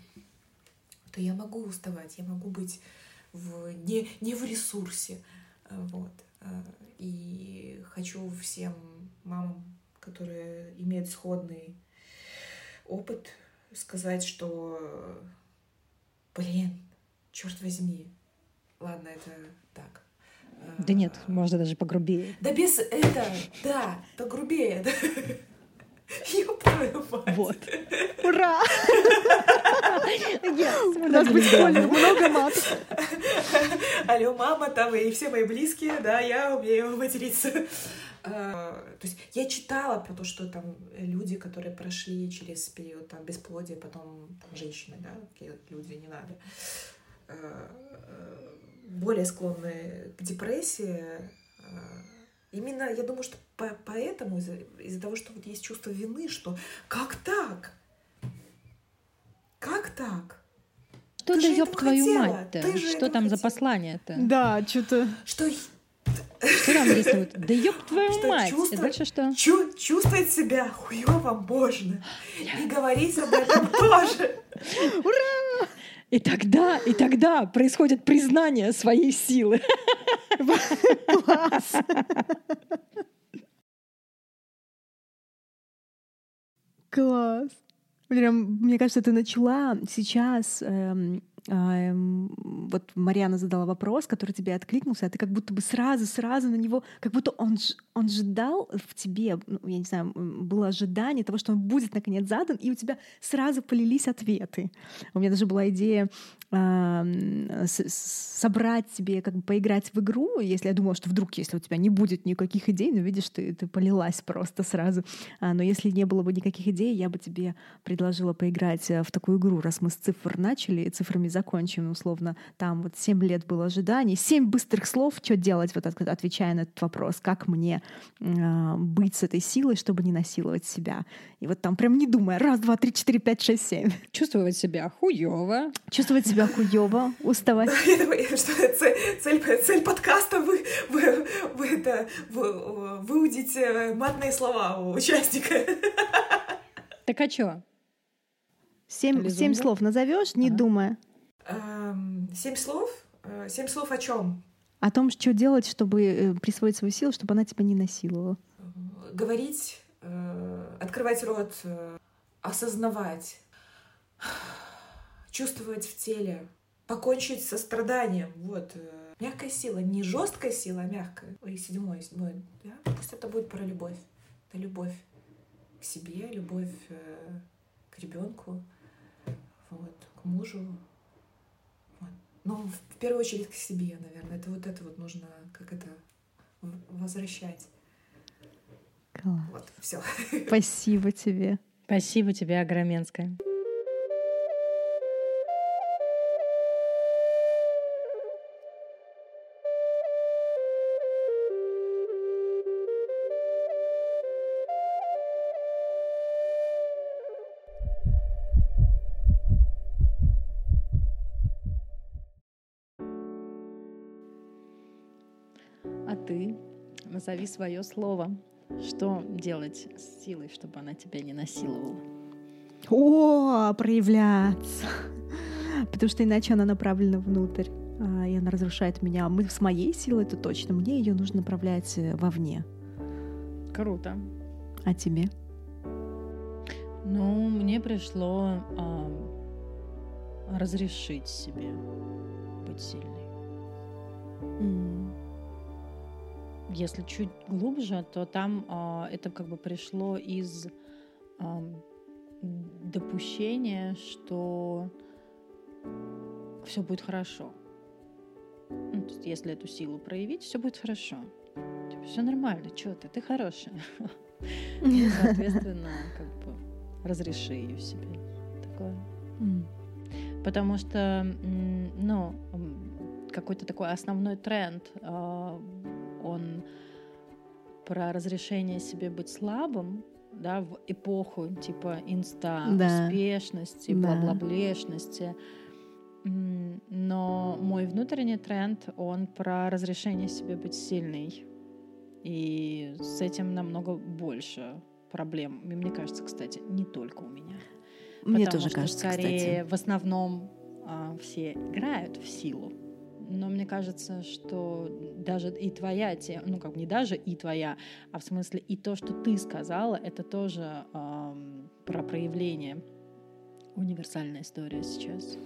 S1: то я могу уставать, я могу быть в, не, не в ресурсе. Вот. И хочу всем мамам, которые имеют сходный опыт, сказать, что, блин, черт возьми, ладно, это так. А,
S3: Да нет, можно даже погрубее.
S1: Да без это, да, погрубее. да. Ёб твою мать.
S3: Вот.
S2: Ура!
S3: Yes,
S2: У нас будет
S3: главного.
S2: много матов.
S1: Алло, мама, там и все мои близкие, да, я умею материться. А, То есть я читала про то, что там люди, которые прошли через период там бесплодия, потом там, женщины, да, люди, не надо, а, э, более склонны к депрессии. А, Именно, я думаю, что по- поэтому, из-за из-за того, что вот есть чувство вины, что как так? Как так?
S3: Что
S1: Ты
S3: ёб твою мать-то? Что там за послание-то?
S2: Да, что-то...
S1: Что
S3: Что там рисуют? Да ёб твою
S1: Что
S3: мать!
S1: Чувство-
S3: дальше что?
S1: Чу- чувствовать себя хуёво можно. И говорить об этом тоже.
S3: И тогда, и тогда происходит признание своей силы.
S2: Класс! Класс! Прям, мне кажется, ты начала сейчас... эм, вот Марьяна задала вопрос, который тебе откликнулся, а ты как будто бы сразу-сразу на него, как будто он, он ждал в тебе, ну, я не знаю, было ожидание того, что он будет наконец задан, и у тебя сразу полились ответы. У меня даже была идея с- собрать тебе, как бы поиграть в игру, если я думала, что вдруг, если у тебя не будет никаких идей, но видишь, ты, ты полилась просто сразу. А, но если не было бы никаких идей, я бы тебе предложила поиграть э, в такую игру, раз мы с цифр начали цифрами закончим, условно, там вот 7 лет было ожиданий, 7 быстрых слов, что делать, вот от- отвечая на этот вопрос, как мне а, быть с этой силой, чтобы не насиловать себя. И вот там прям не думая, раз, два, три, четыре, пять, шесть, семь.
S3: Чувствовать себя хуёво.
S2: Чувствовать себя хуёво, уставать.
S1: Цель, подкаста вы, выудить э, матные слова у участника.
S3: Так а чё?
S2: Семь, семь слов назовешь, не
S3: Ага.
S2: думая
S1: Семь слов? Э, Семь слов о чем?
S2: о том, что делать, чтобы э, присвоить свою силу, чтобы она тебя не насиловала.
S1: Говорить, э, открывать рот, осознавать, чувствовать в теле, покончить со страданием. Вот. Мягкая сила, не жесткая сила, а мягкая. Ой, седьмой, седьмой. Да? Пусть это будет про любовь. Это любовь к себе, любовь к ребенку, вот, к мужу. Но в первую очередь к себе, наверное. Это вот это вот нужно, как это, возвращать.
S2: Класс.
S1: Вот, все.
S2: Спасибо тебе.
S3: Спасибо тебе, Агроменская. Назови свое слово. Что делать с силой, чтобы она тебя не насиловала?
S2: О, проявляться. Потому что иначе она направлена внутрь, а, и она разрушает меня. Мы с моей силой, это точно. Мне ее нужно направлять э, вовне.
S3: Круто.
S2: А тебе?
S3: Ну, мне пришло а, разрешить себе быть сильной.
S2: М.
S3: Если чуть глубже, то там а, это как бы пришло из ам, допущения, что все будет хорошо. Ну, то есть, если эту силу проявить, все будет хорошо. все нормально, что ты, ты хорошая. Соответственно, как бы разреши ее себе. Такое. Потому что, ну, какой-то такой основной тренд, а, он про разрешение себе быть слабым, да, в эпоху типа инста, да. успешности, да. бла-блаблешности. Но мой внутренний тренд, он про разрешение себе быть сильной. И с этим намного больше проблем. И мне кажется, кстати, не только у меня.
S2: Мне тоже что кажется,
S3: скорее кстати. в основном а, все играют в силу. Но мне кажется, что даже и твоя тема, ну как не даже и твоя, а в смысле и то, что ты сказала, это тоже эм, про проявление. Универсальная история сейчас.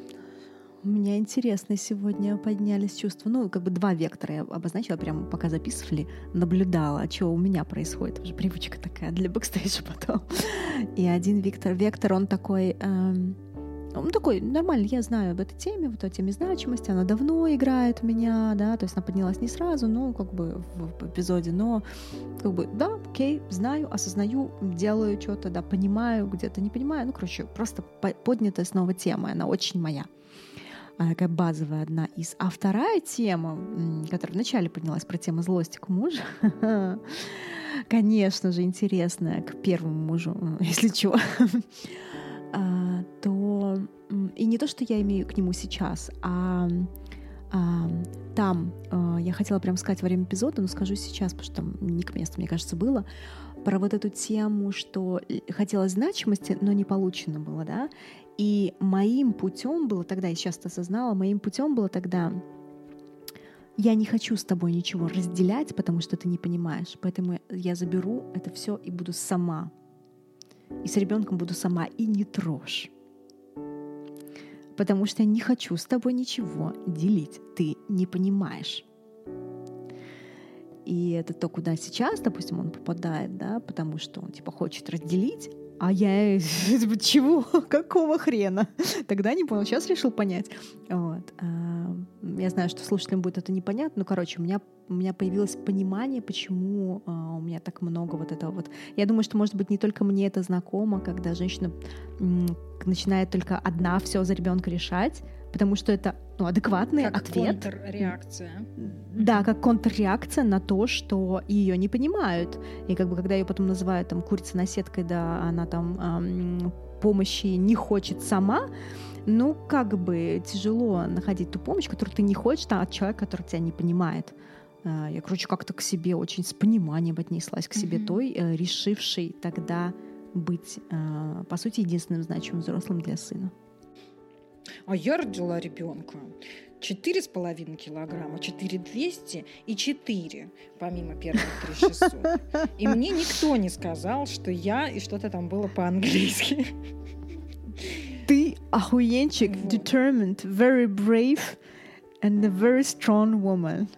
S2: У меня интересно сегодня поднялись чувства. Ну, как бы два вектора я обозначила, прямо пока записывали, наблюдала, что у меня происходит. Уже привычка такая для бэкстейджа потом. И один вектор, вектор, он такой... Эм, он такой нормальный, я знаю об этой теме, вот о теме значимости, она давно играет меня, да, то есть она поднялась не сразу, но как бы в, эпизоде, но как бы да, окей, знаю, осознаю, делаю что-то, да, понимаю, где-то не понимаю, ну, короче, просто поднятая снова тема, она очень моя. Она такая базовая одна из. А вторая тема, которая вначале поднялась про тему злости к мужу, конечно же, интересная к первому мужу, если чего, то и не то, что я имею к нему сейчас, а а, там а, я хотела прям сказать во время эпизода, но скажу сейчас, потому что там не к месту, мне кажется, было про вот эту тему, что хотелось значимости, но не получено было, да, и моим путем было тогда, я сейчас это осознала, моим путем было тогда я не хочу с тобой ничего разделять, потому что ты не понимаешь. Поэтому я заберу это все и буду сама. И с ребенком буду сама. И не трожь. Потому что я не хочу с тобой ничего делить. Ты не понимаешь. И это то, куда сейчас, допустим, он попадает, да, потому что он типа хочет разделить, а я чего? Какого хрена? Тогда не понял, сейчас решил понять. Вот. А, я знаю, что слушателям будет это непонятно, но, короче, у меня, у меня появилось понимание, почему а, у меня так много вот этого вот. Я думаю, что, может быть, не только мне это знакомо, когда женщина начинает только одна все за ребенка решать, потому что это ну, адекватный
S3: как
S2: ответ.
S3: контрреакция.
S2: Да, как контрреакция на то, что ее не понимают. И как бы когда ее потом называют там курица наседкой, да, она там эм, помощи не хочет сама, ну, как бы тяжело находить ту помощь, которую ты не хочешь а от человека, который тебя не понимает. Э, я, короче, как-то к себе очень с пониманием отнеслась к себе mm-hmm. той, э, решившей тогда быть, э, по сути, единственным значимым взрослым для сына.
S3: А я родила ребенка. Четыре с половиной килограмма, четыре двести и четыре, помимо первых три шестьсот. И мне никто не сказал, что я и что-то там было по-английски.
S2: Ты охуенчик, вот. determined, very brave and a very strong woman.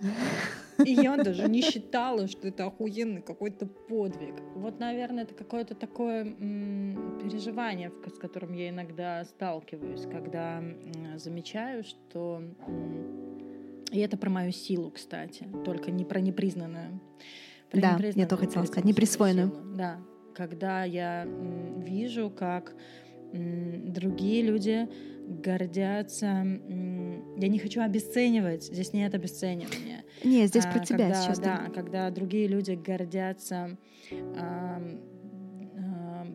S3: И я даже не считала, что это охуенный какой-то подвиг. Вот, наверное, это какое-то такое м- переживание, с которым я иногда сталкиваюсь, когда м- замечаю, что... М- и это про мою силу, кстати, только не про непризнанную.
S2: Про да, непризнанную, я только хотела сказать, неприсвоенную. Силу.
S3: Да, когда я м- вижу, как м- другие люди гордятся. Я не хочу обесценивать, здесь нет обесценивания.
S2: Нет, здесь про а, тебя
S3: когда,
S2: сейчас.
S3: Да, когда другие люди гордятся а, а,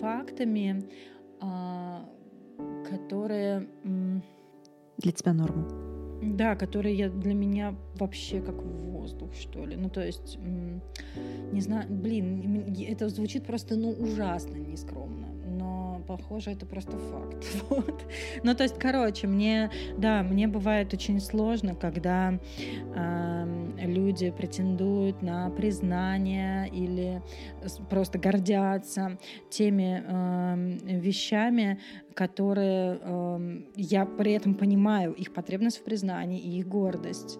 S3: фактами, а, которые...
S2: Для тебя норма.
S3: Да, которые я, для меня вообще как воздух, что ли. Ну, то есть, не знаю, блин, это звучит просто, ну, ужасно нескромно похоже, это просто факт. Вот. Ну, то есть, короче, мне, да, мне бывает очень сложно, когда э, люди претендуют на признание или просто гордятся теми э, вещами, которые э, я при этом понимаю, их потребность в признании и их гордость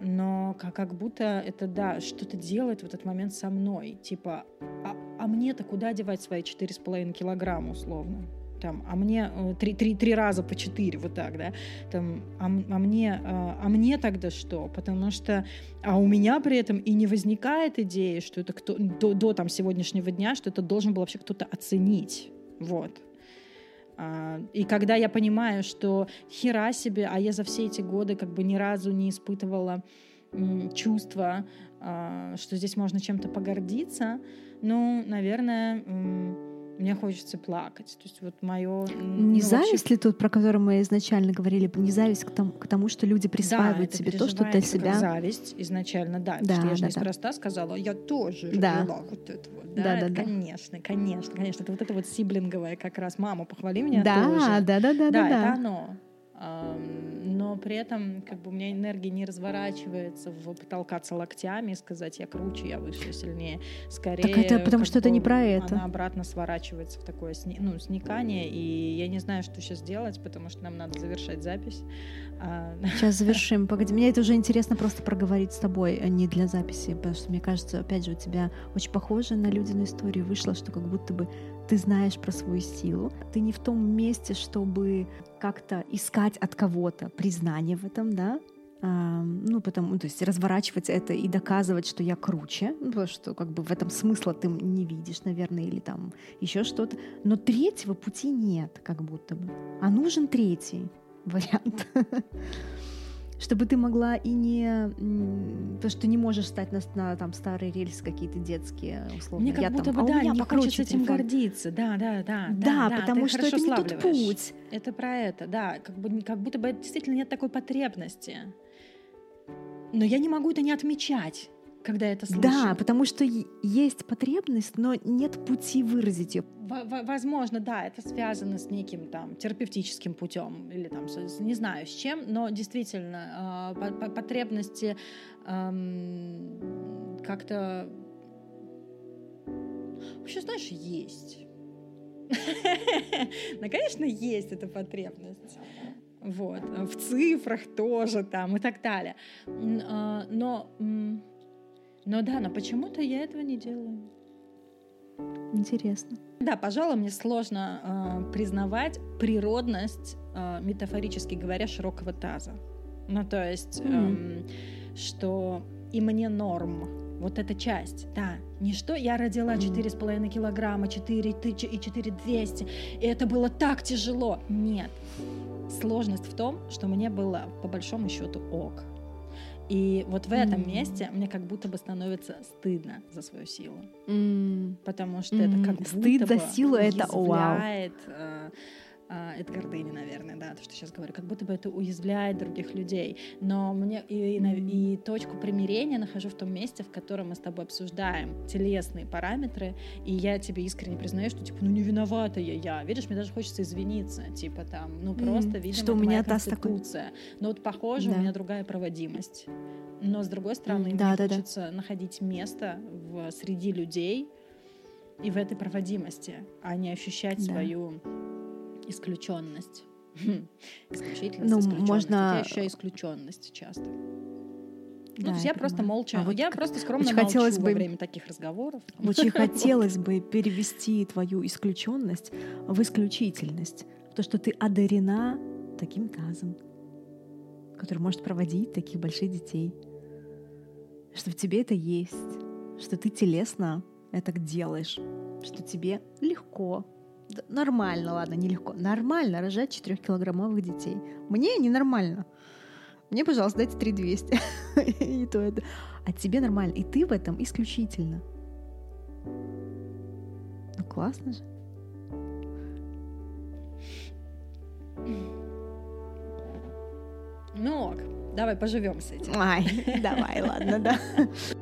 S3: но как, как будто это, да, что-то делает в этот момент со мной. Типа, а, а мне-то куда девать свои 4,5 килограмма условно? там, а мне э, три, три, три раза по четыре, вот так, да, там, а, а, мне, а, а мне тогда что? Потому что, а у меня при этом и не возникает идеи, что это кто, до, до там сегодняшнего дня, что это должен был вообще кто-то оценить, вот. А, и когда я понимаю, что хера себе, а я за все эти годы как бы ни разу не испытывала чувство, а, что здесь можно чем-то погордиться, ну, наверное, мне хочется плакать. То есть вот мое...
S2: Не ну, зависть вообще... ли тут, про которую мы изначально говорили, не зависть к тому, к тому что люди присваивают да, себе то, что ты себя...
S3: Как зависть изначально, да. да что я же да, неспроста да. сказала, я тоже да. вот это вот. Да, да, да, конечно, конечно, конечно. Это вот это вот сиблинговое как раз. Мама, похвали меня
S2: да,
S3: тоже.
S2: Да, да, да, да. Да,
S3: это оно но при этом как бы у меня энергия не разворачивается в потолкаться локтями и сказать, я круче, я выше, сильнее. Скорее,
S2: так это потому что это не про это.
S3: Она обратно сворачивается в такое ну, сникание, и я не знаю, что сейчас делать, потому что нам надо завершать запись.
S2: А, сейчас завершим. Погоди, мне это уже интересно просто проговорить с тобой, а не для записи, потому что мне кажется, опять же, у тебя очень похоже на Людину историю вышло, что как будто бы ты знаешь про свою силу, ты не в том месте, чтобы как-то искать от кого-то признание в этом, да, ну, потому, то есть разворачивать это и доказывать, что я круче, ну, потому что как бы в этом смысла ты не видишь, наверное, или там еще что-то. Но третьего пути нет, как будто бы. А нужен третий вариант. чтобы ты могла и не... Потому что ты не можешь стать на, на там, старые рельсы какие-то детские, условно.
S3: Мне как
S2: я,
S3: будто
S2: там,
S3: бы,
S2: а
S3: да, не хочется этим телефон. гордиться. Да, да, да.
S2: Да, да потому что это не тот путь.
S3: Это про это, да. Как, бы, как будто бы действительно нет такой потребности. Но я не могу это не отмечать когда это слышу.
S2: Да, потому что есть потребность, но нет пути выразить ее.
S3: Возможно, да, это связано с неким там терапевтическим путем или там с, не знаю с чем, но действительно э, потребности э, как-то вообще знаешь есть. Ну, конечно, есть эта потребность. Вот. В цифрах тоже там и так далее. А, но но да, но почему-то я этого не делаю.
S2: Интересно.
S3: Да, пожалуй, мне сложно э, признавать природность, э, метафорически говоря, широкого таза. Ну, то есть, mm-hmm. э, что и мне норм. Вот эта часть, да. Не что я родила 4,5 килограмма, 4 тысячи и 4 200, и это было так тяжело. Нет. Сложность в том, что мне было по большому счету ок. И вот в этом mm. месте мне как будто бы становится стыдно за свою силу. Mm. Потому что mm. это как будто
S2: Стыд
S3: за
S2: силу — это вау.
S3: Э, это гордыня, наверное, да, то, что сейчас говорю, как будто бы это уязвляет других людей. Но мне и, и, и точку примирения нахожу в том месте, в котором мы с тобой обсуждаем телесные параметры, и я тебе искренне признаю, что, типа, ну не виновата я, я. Видишь, мне даже хочется извиниться, типа, там, ну просто, mm, видимо,
S2: что у меня та
S3: конституция. Такой... Но вот, похоже, да. у меня другая проводимость. Но, с другой стороны, mm, да, мне да, хочется да. находить место в, среди людей, и в этой проводимости, а не ощущать да. свою исключенность. Исключительность, ну, исключенность. можно... Я ощущаю исключенность часто. Да, ну, я, я просто молча, а вот я просто скромно очень хотелось бы, во время таких разговоров.
S2: Очень хотелось бы перевести твою исключенность в исключительность. То, что ты одарена таким тазом, который может проводить таких больших детей. Что в тебе это есть, что ты телесно это делаешь, что тебе легко нормально, ладно, нелегко. Нормально рожать 4-килограммовых детей. Мне ненормально. Мне, пожалуйста, дайте 3200. и то это. А тебе нормально. И ты в этом исключительно. Ну, классно же.
S3: Ну ок, давай поживем с этим.
S2: Ай, давай, ладно, да.